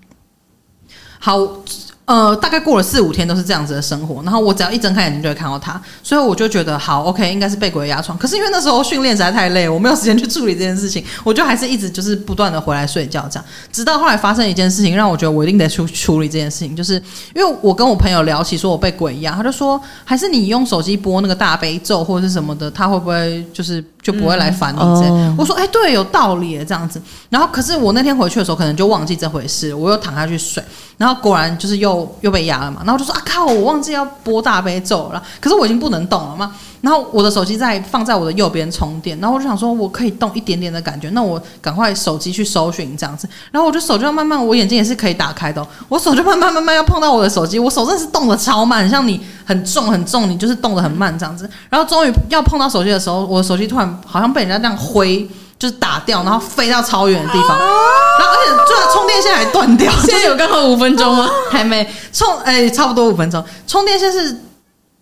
好。呃，大概过了四五天都是这样子的生活，然后我只要一睁开眼睛就会看到他，所以我就觉得好，OK，应该是被鬼压床。可是因为那时候训练实在太累，我没有时间去处理这件事情，我就还是一直就是不断的回来睡觉这样，直到后来发生一件事情，让我觉得我一定得去处理这件事情，就是因为我跟我朋友聊起说我被鬼压，他就说还是你用手机播那个大悲咒或者是什么的，他会不会就是就不会来烦你这样？嗯哦、我说哎、欸，对，有道理这样子。然后可是我那天回去的时候，可能就忘记这回事，我又躺下去睡。然后果然就是又又被压了嘛，然后就说啊靠，我忘记要拨大悲咒了，可是我已经不能动了嘛。然后我的手机在放在我的右边充电，然后我就想说我可以动一点点的感觉，那我赶快手机去搜寻这样子。然后我就手就要慢慢，我眼睛也是可以打开的，我手就慢慢慢慢要碰到我的手机，我手真的是动得超慢，像你很重很重，你就是动得很慢这样子。然后终于要碰到手机的时候，我的手机突然好像被人家这样挥。就是打掉，然后飞到超远的地方，然后而且最后充电线还断掉。现在有刚好五分钟吗？还没充，哎，差不多五分钟。充电线是。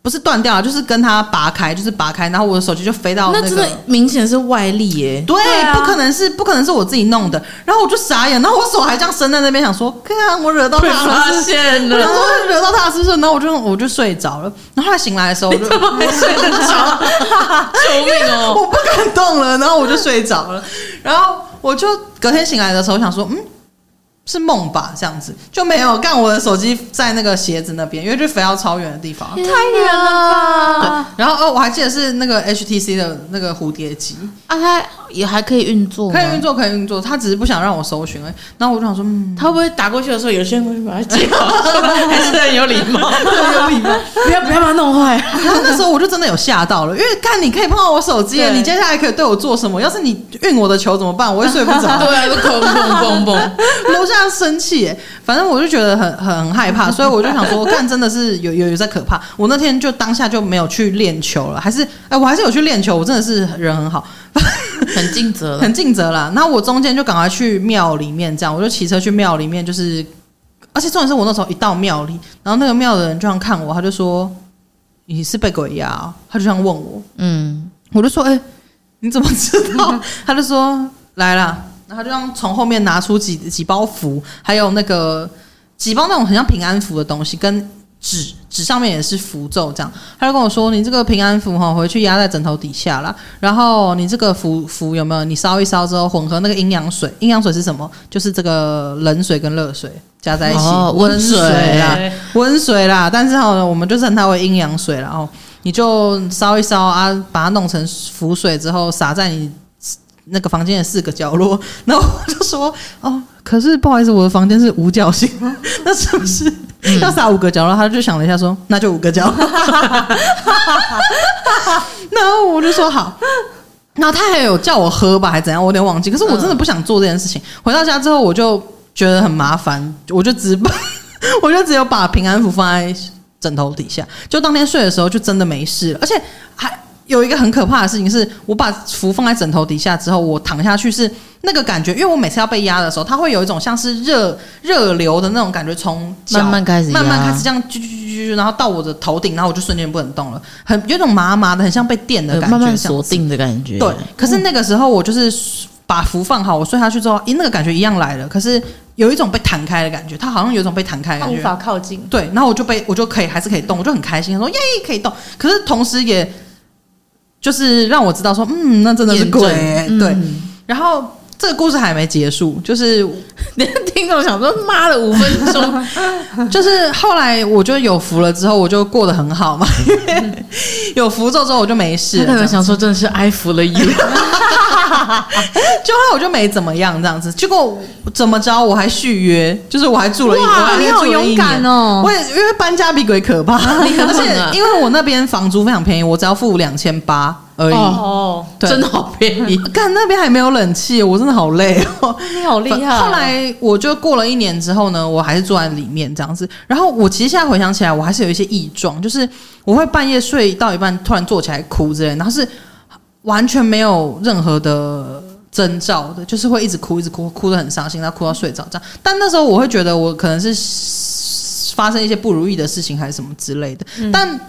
不是断掉了，就是跟它拔开，就是拔开，然后我的手机就飞到那个。那真的明显是外力耶。对，对啊、不可能是，不可能是我自己弄的。然后我就傻眼，然后我手还这样伸在那边，想说，看我惹到他了，发现了，然后惹到他是不是？然后我就我就睡着了。然后他醒来的时候，我就怎么还睡得着？救命哦！我不敢动了，然后我就睡着了。然后我就隔天醒来的时候，想说，嗯。是梦吧，这样子就没有干。我的手机在那个鞋子那边，因为就飞到超远的地方，太远了吧？对。然后哦，我还记得是那个 HTC 的那个蝴蝶机啊，它也还可以运作，可以运作，可以运作。他只是不想让我搜寻而已。然后我就想说，嗯，他会不会打过去的时候，有些人会把它接好？还是很有礼貌，很有礼貌，不要不要把它弄坏。然后那时候我就真的有吓到了，因为看你可以碰到我手机，对你接下来可以对我做什么？要是你运我的球怎么办？我会睡不着。对啊，就砰砰砰砰，楼下。生气，反正我就觉得很很害怕，所以我就想说，我看真的是有有有在可怕。我那天就当下就没有去练球了，还是哎，我还是有去练球。我真的是人很好，很尽责，很尽责啦。那我中间就赶快去庙里面，这样我就骑车去庙里面，就是而且重点是我那时候一到庙里，然后那个庙的人就这样看我，他就说你是被鬼压，他就这样问我，嗯，我就说哎，你怎么知道？他就说来了。然后他就让从后面拿出几几包符，还有那个几包那种很像平安符的东西，跟纸纸上面也是符咒这样。他就跟我说：“你这个平安符哈，回去压在枕头底下啦。然后你这个符符有没有？你烧一烧之后，混合那个阴阳水。阴阳水是什么？就是这个冷水跟热水加在一起，哦、温水啦，温水啦。但是哈，我们就称它为阴阳水。然后你就烧一烧啊，把它弄成符水之后，洒在你。”那个房间的四个角落，然后我就说哦，可是不好意思，我的房间是五角星，那是不是要撒五个角落？他就想了一下，说那就五个角落。然后我就说好，然后他还有叫我喝吧，还怎样？我有点忘记。可是我真的不想做这件事情。回到家之后，我就觉得很麻烦，我就只把，我就只有把平安符放在枕头底下，就当天睡的时候就真的没事了，而且还。有一个很可怕的事情是，我把符放在枕头底下之后，我躺下去是那个感觉，因为我每次要被压的时候，它会有一种像是热热流的那种感觉，从慢慢开始慢慢开始这样啾啾啾啾，然后到我的头顶，然后我就瞬间不能动了，很有种麻麻的，很像被电的感觉，慢慢锁定的感觉。对，可是那个时候我就是把符放好，我睡下去之后，咦，那个感觉一样来了，可是有一种被弹开的感觉，它好像有一种被弹开的感觉，无法靠近。对，然后我就被我就可以还是可以动，我就很开心，说耶可以动，可是同时也。就是让我知道说，嗯，那真的是鬼，对。然后这个故事还没结束，就是 听众想说，妈的，五分钟，就是后来我就有福了之后，我就过得很好嘛。有福咒之后，我就没事。他可能想说，真的是爱福了 you。就后来我就没怎么样，这样子。结果怎么着，我还续约，就是我还住了一，哇，你好勇敢哦！我也因为搬家比鬼可怕，而且因为我那边房租非常便宜，我只要付两千八。而已哦，对，真的好便宜。看那边还没有冷气，我真的好累哦。你好厉害。后来我就过了一年之后呢，我还是住在里面这样子。然后我其实现在回想起来，我还是有一些异状，就是我会半夜睡到一半突然坐起来哭之类，然后是完全没有任何的征兆的，就是会一直哭，一直哭，哭得很伤心，然后哭到睡着这样。但那时候我会觉得我可能是发生一些不如意的事情还是什么之类的。嗯、但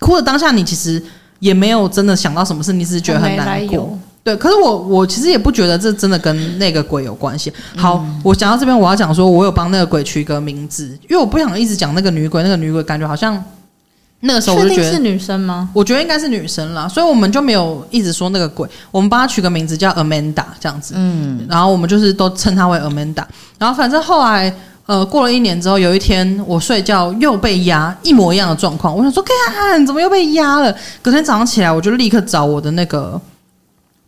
哭的当下，你其实。也没有真的想到什么事，你只是觉得很难过。对，可是我我其实也不觉得这真的跟那个鬼有关系。好，嗯、我讲到这边，我要讲说，我有帮那个鬼取一个名字，因为我不想一直讲那个女鬼，那个女鬼感觉好像那个时候我就觉得是女生吗？我觉得应该是女生啦，所以我们就没有一直说那个鬼，我们帮她取个名字叫 Amanda 这样子。嗯，然后我们就是都称她为 Amanda。然后反正后来。呃，过了一年之后，有一天我睡觉又被压，一模一样的状况。我想说，看，怎么又被压了？隔天早上起来，我就立刻找我的那个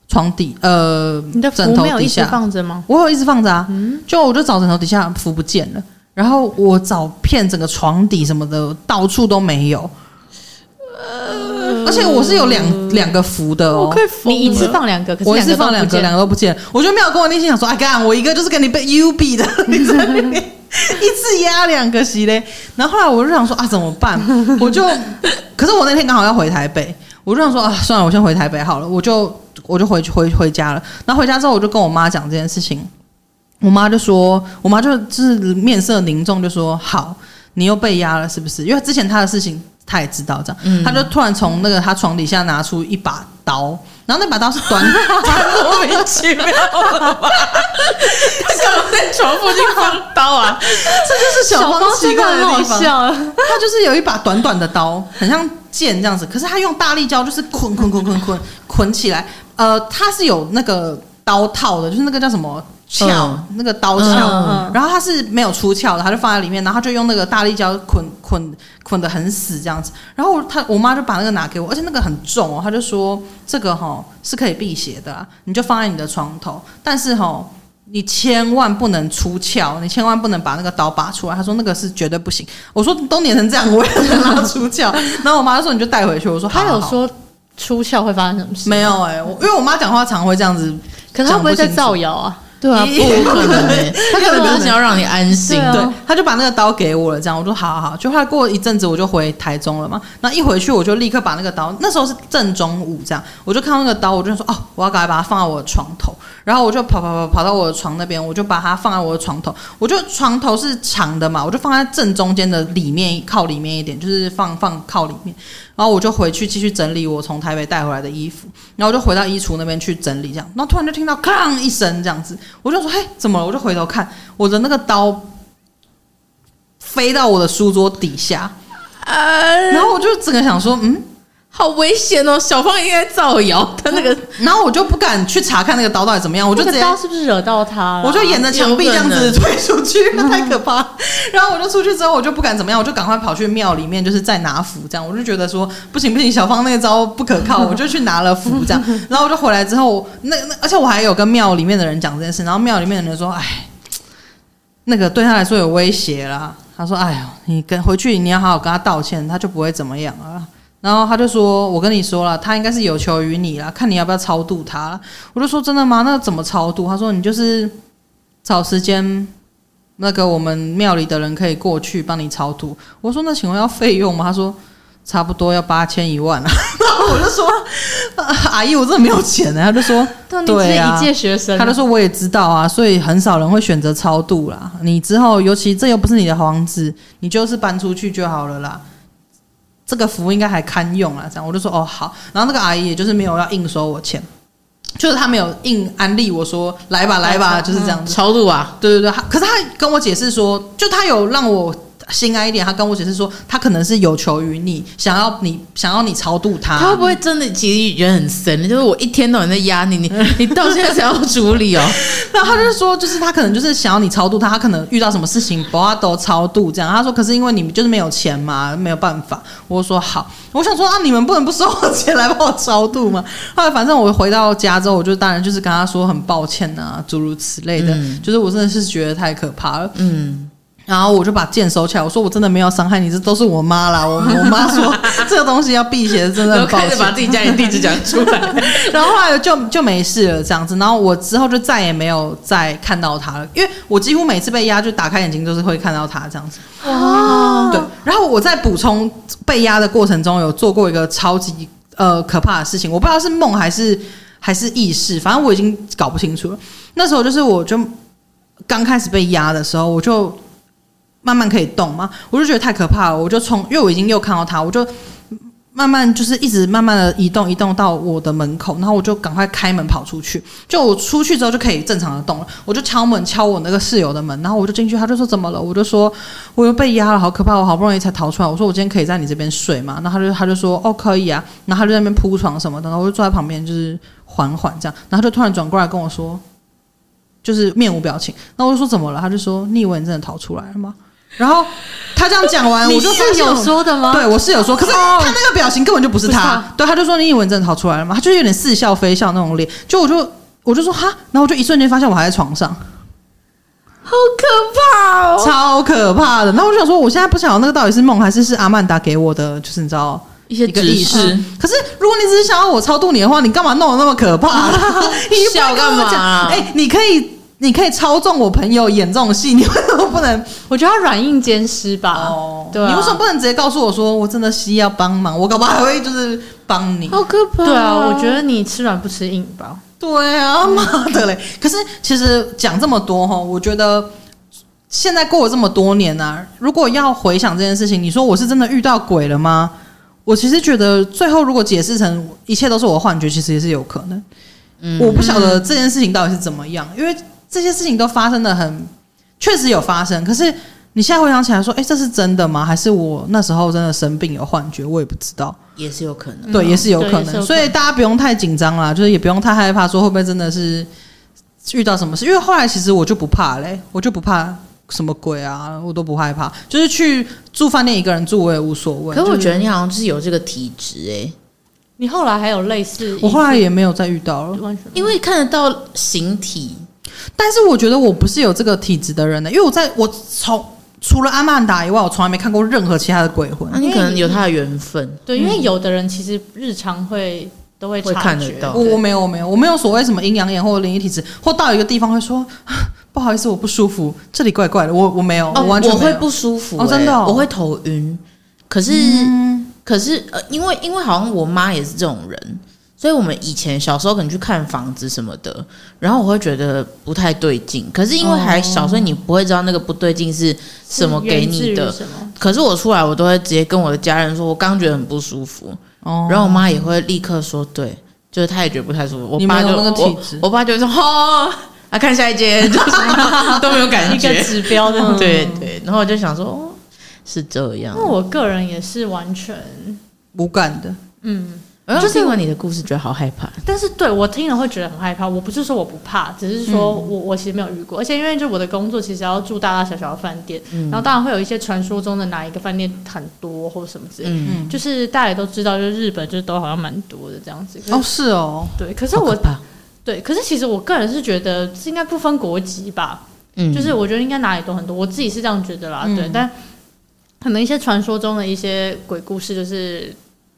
床底，呃，你的枕头底下放着吗？我有一直放着啊。嗯，就我就找枕头底下，符不见了。然后我找遍整个床底什么的，到处都没有。呃，而且我是有两两个符的哦。你一次放两个，可是我一次放两个，两个都不见。我就没有跟我内心想说，哎，干，我一个就是跟你被 UB 的，你在那边。一次压两个席嘞，然后后来我就想说啊，怎么办？我就，可是我那天刚好要回台北，我就想说啊，算了，我先回台北好了，我就我就回去回回家了。然后回家之后，我就跟我妈讲这件事情，我妈就说，我妈就就是面色凝重，就说好，你又被压了是不是？因为之前她的事情她也知道这样，嗯、她就突然从那个他床底下拿出一把刀。然后那把刀是短，莫名其妙了吧？他干嘛在床附近放刀啊？这就是小芳奇怪的地方。他就是有一把短短的刀，很像剑这样子。可是他用大力胶，就是捆捆捆捆捆捆起来。呃，他是有那个刀套的，就是那个叫什么？鞘，嗯、那个刀鞘，嗯、然后它是没有出鞘的，它就放在里面，然后他就用那个大力胶捆捆捆的很死这样子。然后他我妈就把那个拿给我，而且那个很重哦，她就说这个哈、哦、是可以辟邪的啦，你就放在你的床头，但是哈、哦、你千万不能出鞘，你千万不能把那个刀拔出来。他说那个是绝对不行。我说都粘成这样，我也能拿出鞘。然后我妈就说你就带回去。我说他有说出鞘会发生什么事？没有哎、欸，因为我妈讲话常会这样子，可是他会不会在造谣啊？对啊，不可能诶，他可能只是想要让你安心。对，他就把那个刀给我了，这样我说好好好。就后来过一阵子，我就回台中了嘛。那一回去，我就立刻把那个刀，那时候是正中午，这样我就看到那个刀，我就说哦，我要赶快把它放在我的床头。然后我就跑跑跑跑到我的床那边，我就把它放在我的床头。我就床头是长的嘛，我就放在正中间的里面，靠里面一点，就是放放靠里面。然后我就回去继续整理我从台北带回来的衣服，然后我就回到衣橱那边去整理，这样，然后突然就听到“哐”一声这样子，我就说：“嘿，怎么了？”我就回头看，我的那个刀飞到我的书桌底下，然后我就整个想说：“嗯。”好危险哦！小芳应该造谣，他那个，然后我就不敢去查看那个刀到底怎么样，我就直接刀是不是惹到他了？我就沿着墙壁这样子推出去，太可怕。然后我就出去之后，我就不敢怎么样，我就赶快跑去庙里面，就是再拿符这样。我就觉得说不行不行，小芳那个招不可靠，我就去拿了符这样。然后我就回来之后，那那而且我还有跟庙里面的人讲这件事，然后庙里面的人说：“哎，那个对他来说有威胁啦。”他说：“哎呦，你跟回去你要好好跟他道歉，他就不会怎么样了。”然后他就说：“我跟你说了，他应该是有求于你了，看你要不要超度他。”我就说：“真的吗？那怎么超度？”他说：“你就是找时间，那个我们庙里的人可以过去帮你超度。”我说：“那请问要费用吗？”他说：“差不多要八千一万啊。”然后我就说：“阿姨，我真的没有钱呢。”他就说：“对啊，一届学生。”他就说：“我也知道啊，所以很少人会选择超度啦。你之后，尤其这又不是你的房子，你就是搬出去就好了啦。”这个符应该还堪用啊，这样。我就说哦好，然后那个阿姨也就是没有要硬收我钱，就是她没有硬安利我说来吧来吧，就是这样子、嗯、超度啊，对对对，可是她跟我解释说，就她有让我心安一点，他跟我解释说，他可能是有求于你，想要你想要你超度他。他会不会真的其实觉得很神？就是我一天到晚在压你，你 你到现在才要处理哦。然后他就是说，就是他可能就是想要你超度他，他可能遇到什么事情不要都超度这样。他说，可是因为你们就是没有钱嘛，没有办法。我说好，我想说啊，你们不能不收我钱来帮我超度吗？后来反正我回到家之后，我就当然就是跟他说很抱歉啊，诸如此类的。嗯、就是我真的是觉得太可怕了。嗯。然后我就把剑收起来，我说我真的没有伤害你，这都是我妈啦。我我妈说 这个东西要辟邪，真的很抱歉。开始把自己家里地址讲出来，然后后来就就没事了这样子。然后我之后就再也没有再看到他了，因为我几乎每次被压，就打开眼睛都是会看到他这样子。哦，对。然后我在补充被压的过程中，有做过一个超级呃可怕的事情，我不知道是梦还是还是意识，反正我已经搞不清楚了。那时候就是我就刚开始被压的时候，我就。慢慢可以动吗？我就觉得太可怕了，我就冲，因为我已经又看到他，我就慢慢就是一直慢慢的移动，移动到我的门口，然后我就赶快开门跑出去。就我出去之后就可以正常的动了，我就敲门敲我那个室友的门，然后我就进去，他就说怎么了？我就说我又被压了，好可怕，我好不容易才逃出来。我说我今天可以在你这边睡吗？然后他就他就说哦可以啊，然后他就在那边铺床什么的，然后我就坐在旁边就是缓缓这样，然后就突然转过来跟我说，就是面无表情，那我就说怎么了？他就说你以为你真的逃出来了吗？然后他这样讲完，我就室友说的吗？对，我室友说，可是他那个表情根本就不是他。是他对，他就说你以为真的逃出来了吗？他就有点似笑非笑那种脸。就我就我就说哈，然后我就一瞬间发现我还在床上，好可怕哦，超可怕的。那我就想说，我现在不晓得那个到底是梦还是是阿曼达给我的，就是你知道一些指示。可是如果你只是想要我超度你的话，你干嘛弄得那么可怕？你笑干嘛？哎，你可以。你可以操纵我朋友演这种戏，你为什么不能？我觉得他软硬兼施吧。哦，对啊，你为什么不能直接告诉我说我真的需要帮忙？我搞不好还会就是帮你。好可怕！对啊，我觉得你吃软不吃硬吧。对啊，妈的嘞！可是其实讲这么多哈，我觉得现在过了这么多年啊，如果要回想这件事情，你说我是真的遇到鬼了吗？我其实觉得最后如果解释成一切都是我幻觉，其实也是有可能。嗯，我不晓得这件事情到底是怎么样，因为。这些事情都发生的很，确实有发生。可是你现在回想起来说，哎，这是真的吗？还是我那时候真的生病有幻觉？我也不知道，也是有可能。对，也是有可能。所以大家不用太紧张啦，就是也不用太害怕，说会不会真的是遇到什么事？因为后来其实我就不怕嘞，我就不怕什么鬼啊，我都不害怕。就是去住饭店一个人住，我也无所谓。可是我觉得你好像是有这个体质哎。你后来还有类似？我后来也没有再遇到了，因为看得到形体。但是我觉得我不是有这个体质的人呢，因为我在我从除了阿曼达以外，我从来没看过任何其他的鬼魂。那你可能有他的缘分，对，因为有的人其实日常会都会会看得到。我我没有我没有我没有所谓什么阴阳眼或者灵异体质，或到一个地方会说 不好意思我不舒服，这里怪怪的。我我没有，我完全。我会不舒服哦，真的，我会头晕。可是可是呃，因为因为好像我妈也是这种人。所以，我们以前小时候可能去看房子什么的，然后我会觉得不太对劲。可是因为还小，所以你不会知道那个不对劲是什么给你的。可是我出来，我都会直接跟我的家人说，我刚觉得很不舒服。哦。然后我妈也会立刻说，对，就是她也觉得不太舒服。我爸就那个体质，我爸就说，哦，来看下一间，就是都没有感觉。一个指标的。对对。然后我就想说，哦，是这样。那我个人也是完全无感的。嗯。就是听完你的故事，觉得好害怕。但是对我听了会觉得很害怕。我不是说我不怕，只是说我我其实没有遇过。而且因为就我的工作，其实要住大大小小的饭店，然后当然会有一些传说中的哪一个饭店很多或者什么之类。嗯，就是大家也都知道，就是日本就是都好像蛮多的这样子。哦，是哦，对。可是我对，可是其实我个人是觉得是应该不分国籍吧。嗯，就是我觉得应该哪里都很多，我自己是这样觉得啦。对，但可能一些传说中的一些鬼故事，就是。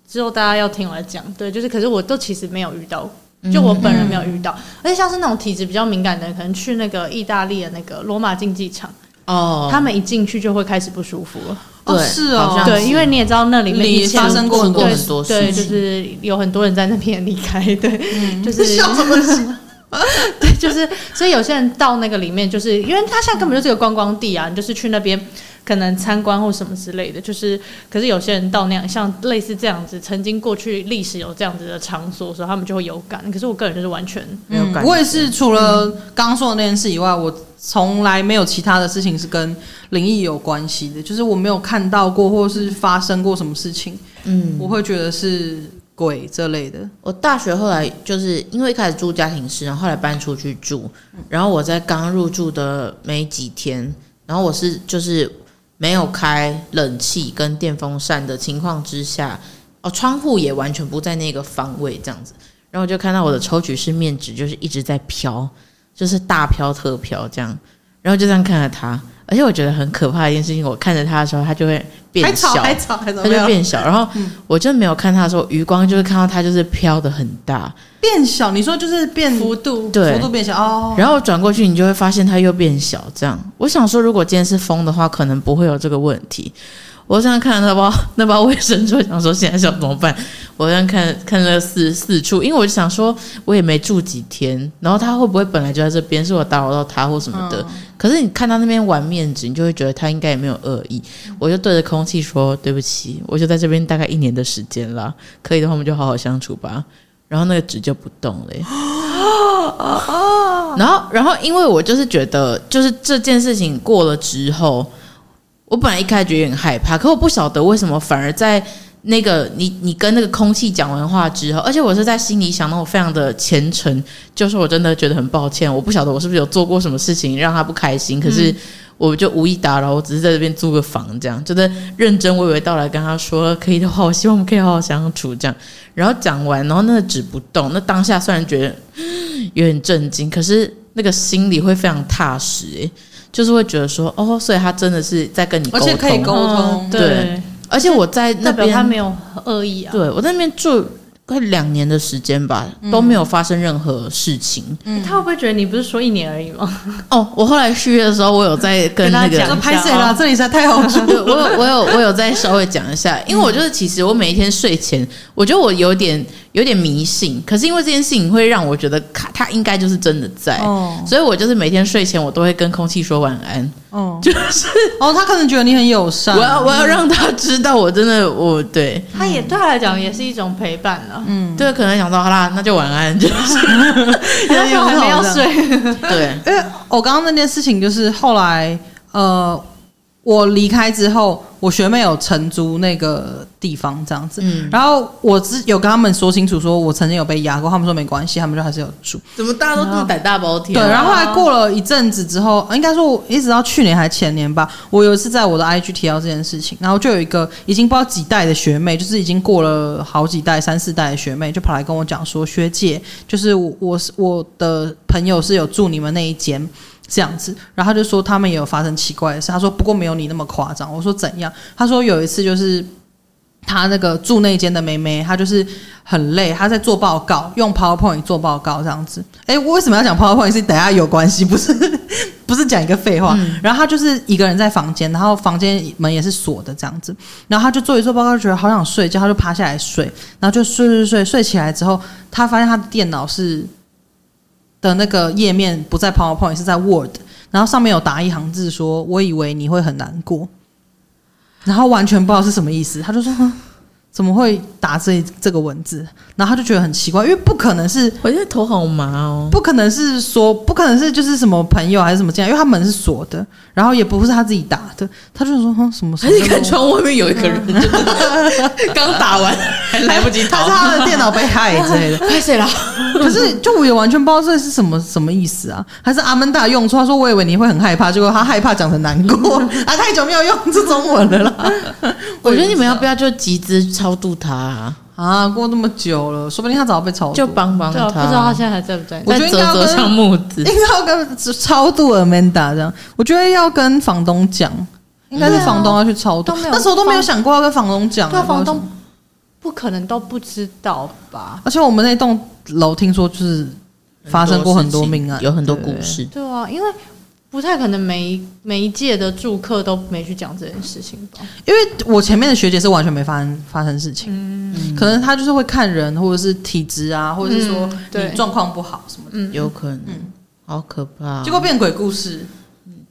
之后大家要听我来讲，对，就是，可是我都其实没有遇到，就我本人没有遇到，嗯、而且像是那种体质比较敏感的人，可能去那个意大利的那个罗马竞技场，哦，他们一进去就会开始不舒服了。对，是哦，对，因为你也知道那里面以前发生过很多很多事，对，就是有很多人在那边离开，对，嗯、就是 笑什么？对，就是，所以有些人到那个里面，就是因为他现在根本就是个观光地啊，你就是去那边。可能参观或什么之类的。就是，可是有些人到那样像类似这样子，曾经过去历史有这样子的场所的时候，他们就会有感。可是我个人就是完全没有感、嗯。我也是，除了刚刚说的那件事以外，我从来没有其他的事情是跟灵异有关系的。就是我没有看到过，或是发生过什么事情，嗯，我会觉得是。鬼这类的，我大学后来就是因为一开始住家庭式，然后后来搬出去住，然后我在刚入住的没几天，然后我是就是没有开冷气跟电风扇的情况之下，哦，窗户也完全不在那个方位这样子，然后我就看到我的抽取式面纸就是一直在飘，就是大飘特飘这样，然后就这样看着它。而且我觉得很可怕的一件事情，我看着他的时候，他就会变小，还吵还吵，他就变小。然后我就没有看他的时候，余光就是看到他就是飘的很大，变小。你说就是变幅度，对，幅度变小哦。然后转过去，你就会发现他又变小。这样，我想说，如果今天是风的话，可能不会有这个问题。我这样看那包那包卫生纸，想说现在想怎么办？我这样看看了四四处，因为我就想说，我也没住几天，然后他会不会本来就在这边，是我打扰到他或什么的？嗯、可是你看他那边玩面纸，你就会觉得他应该也没有恶意。我就对着空气说：“对不起，我就在这边大概一年的时间了，可以的话我们就好好相处吧。”然后那个纸就不动了。然后，然后因为我就是觉得，就是这件事情过了之后。我本来一开始觉得有点害怕，可我不晓得为什么反而在那个你你跟那个空气讲完话之后，而且我是在心里想到我非常的虔诚，就是我真的觉得很抱歉，我不晓得我是不是有做过什么事情让他不开心，可是我就无意打扰，我只是在这边租个房，这样就在认真娓娓道来跟他说，可以的话，我希望我们可以好好相处，这样。然后讲完，然后那个纸不动，那当下虽然觉得有点震惊，可是那个心里会非常踏实，诶。就是会觉得说，哦，所以他真的是在跟你沟通，而且可以沟通，对。对，而且我在那边，他没有恶意啊。对，我在那边住。快两年的时间吧，都没有发生任何事情。嗯，他会不会觉得你不是说一年而已吗？哦，我后来续约的时候，我有在跟那个拍谢了，这里实在太好住。我有我有我有在稍微讲一下，因为我就是其实我每一天睡前，我觉得我有点有点迷信，可是因为这件事情会让我觉得他他应该就是真的在，所以我就是每天睡前我都会跟空气说晚安。哦，就是哦，他可能觉得你很友善。我要我要让他知道，我真的我对他也对他来讲也是一种陪伴了。嗯，对，可能想到好啦，那就晚安，就是 他就还没有睡。对，因为我刚刚那件事情就是后来呃。我离开之后，我学妹有承租那个地方这样子，嗯，然后我只有跟他们说清楚，说我曾经有被压过，他们说没关系，他们就还是有住。怎么大家都这么胆大包天？对，然后后来过了一阵子之后，应该说我一直到去年还前年吧，我有一次在我的 IG 提到这件事情，然后就有一个已经不知道几代的学妹，就是已经过了好几代、三四代的学妹，就跑来跟我讲说，学姐，就是我我是我的朋友是有住你们那一间。这样子，然后他就说他们也有发生奇怪的事。他说不过没有你那么夸张。我说怎样？他说有一次就是他那个住那间的妹妹，她就是很累，她在做报告，用 PowerPoint 做报告这样子。诶，我为什么要讲 PowerPoint？是等下有关系，不是 不是讲一个废话。嗯、然后他就是一个人在房间，然后房间门也是锁的这样子。然后他就做一做报告，就觉得好想睡觉，他就趴下来睡，然后就睡睡睡睡起来之后，他发现他的电脑是。的那个页面不在 PowerPoint，是在 Word，然后上面有打一行字说：“我以为你会很难过。”然后完全不知道是什么意思，他就说：“。”怎么会打这这个文字？然后他就觉得很奇怪，因为不可能是，我现在头好麻哦，不可能是说，不可能是就是什么朋友还是什么这样，因为他门是锁的，然后也不是他自己打的，他就说哼什么？还是看窗外面有一个人，刚打完还来不及逃，还是他的电脑被害之类的，害谁了？可是就我也完全不知道这是什么什么意思啊？还是阿曼达用错？他说我以为你会很害怕，结果他害怕讲成难过啊！太久没有用这中文了啦。我觉得你们要不要就集资？超度他啊！啊，过那么久了，说不定他早被超度，就帮帮他。不知道他现在还在不在？我觉得应该要跟木子，应该要跟超度 Amanda 这样。我觉得要跟房东讲，应该是房东要去超度。那时候都没有想过要跟房东讲，对，房东不可能都不知道吧？而且我们那栋楼听说就是发生过很多命案，有很多故事。对啊，因为。不太可能每每一届的住客都没去讲这件事情吧？因为我前面的学姐是完全没发生发生事情，嗯，可能她就是会看人，或者是体质啊，或者是说你状况不好什么的，嗯，有可能，嗯，好可怕，结果变鬼故事，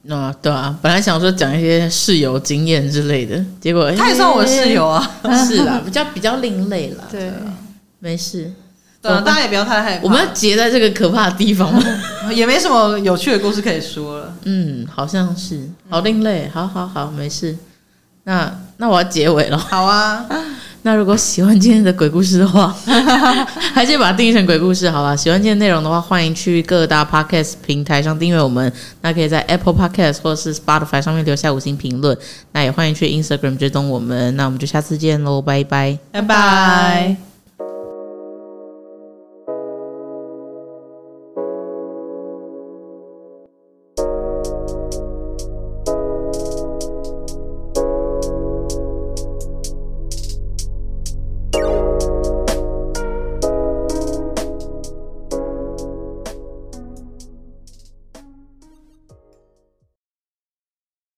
啊，对啊，本来想说讲一些室友经验之类的，结果他也算我的室友啊，是啦，比较比较另类啦。对，没事，对啊，大家也不要太害怕。我们要结在这个可怕的地方吗？也没什么有趣的故事可以说了。嗯，好像是，好另类，好好好，没事。那那我要结尾了。好啊。那如果喜欢今天的鬼故事的话，还是把它定义成鬼故事好吧？喜欢今天内容的话，欢迎去各大 podcast 平台上订阅我们。那可以在 Apple Podcast 或是 Spotify 上面留下五星评论。那也欢迎去 Instagram 追踪我们。那我们就下次见喽，拜拜，拜拜。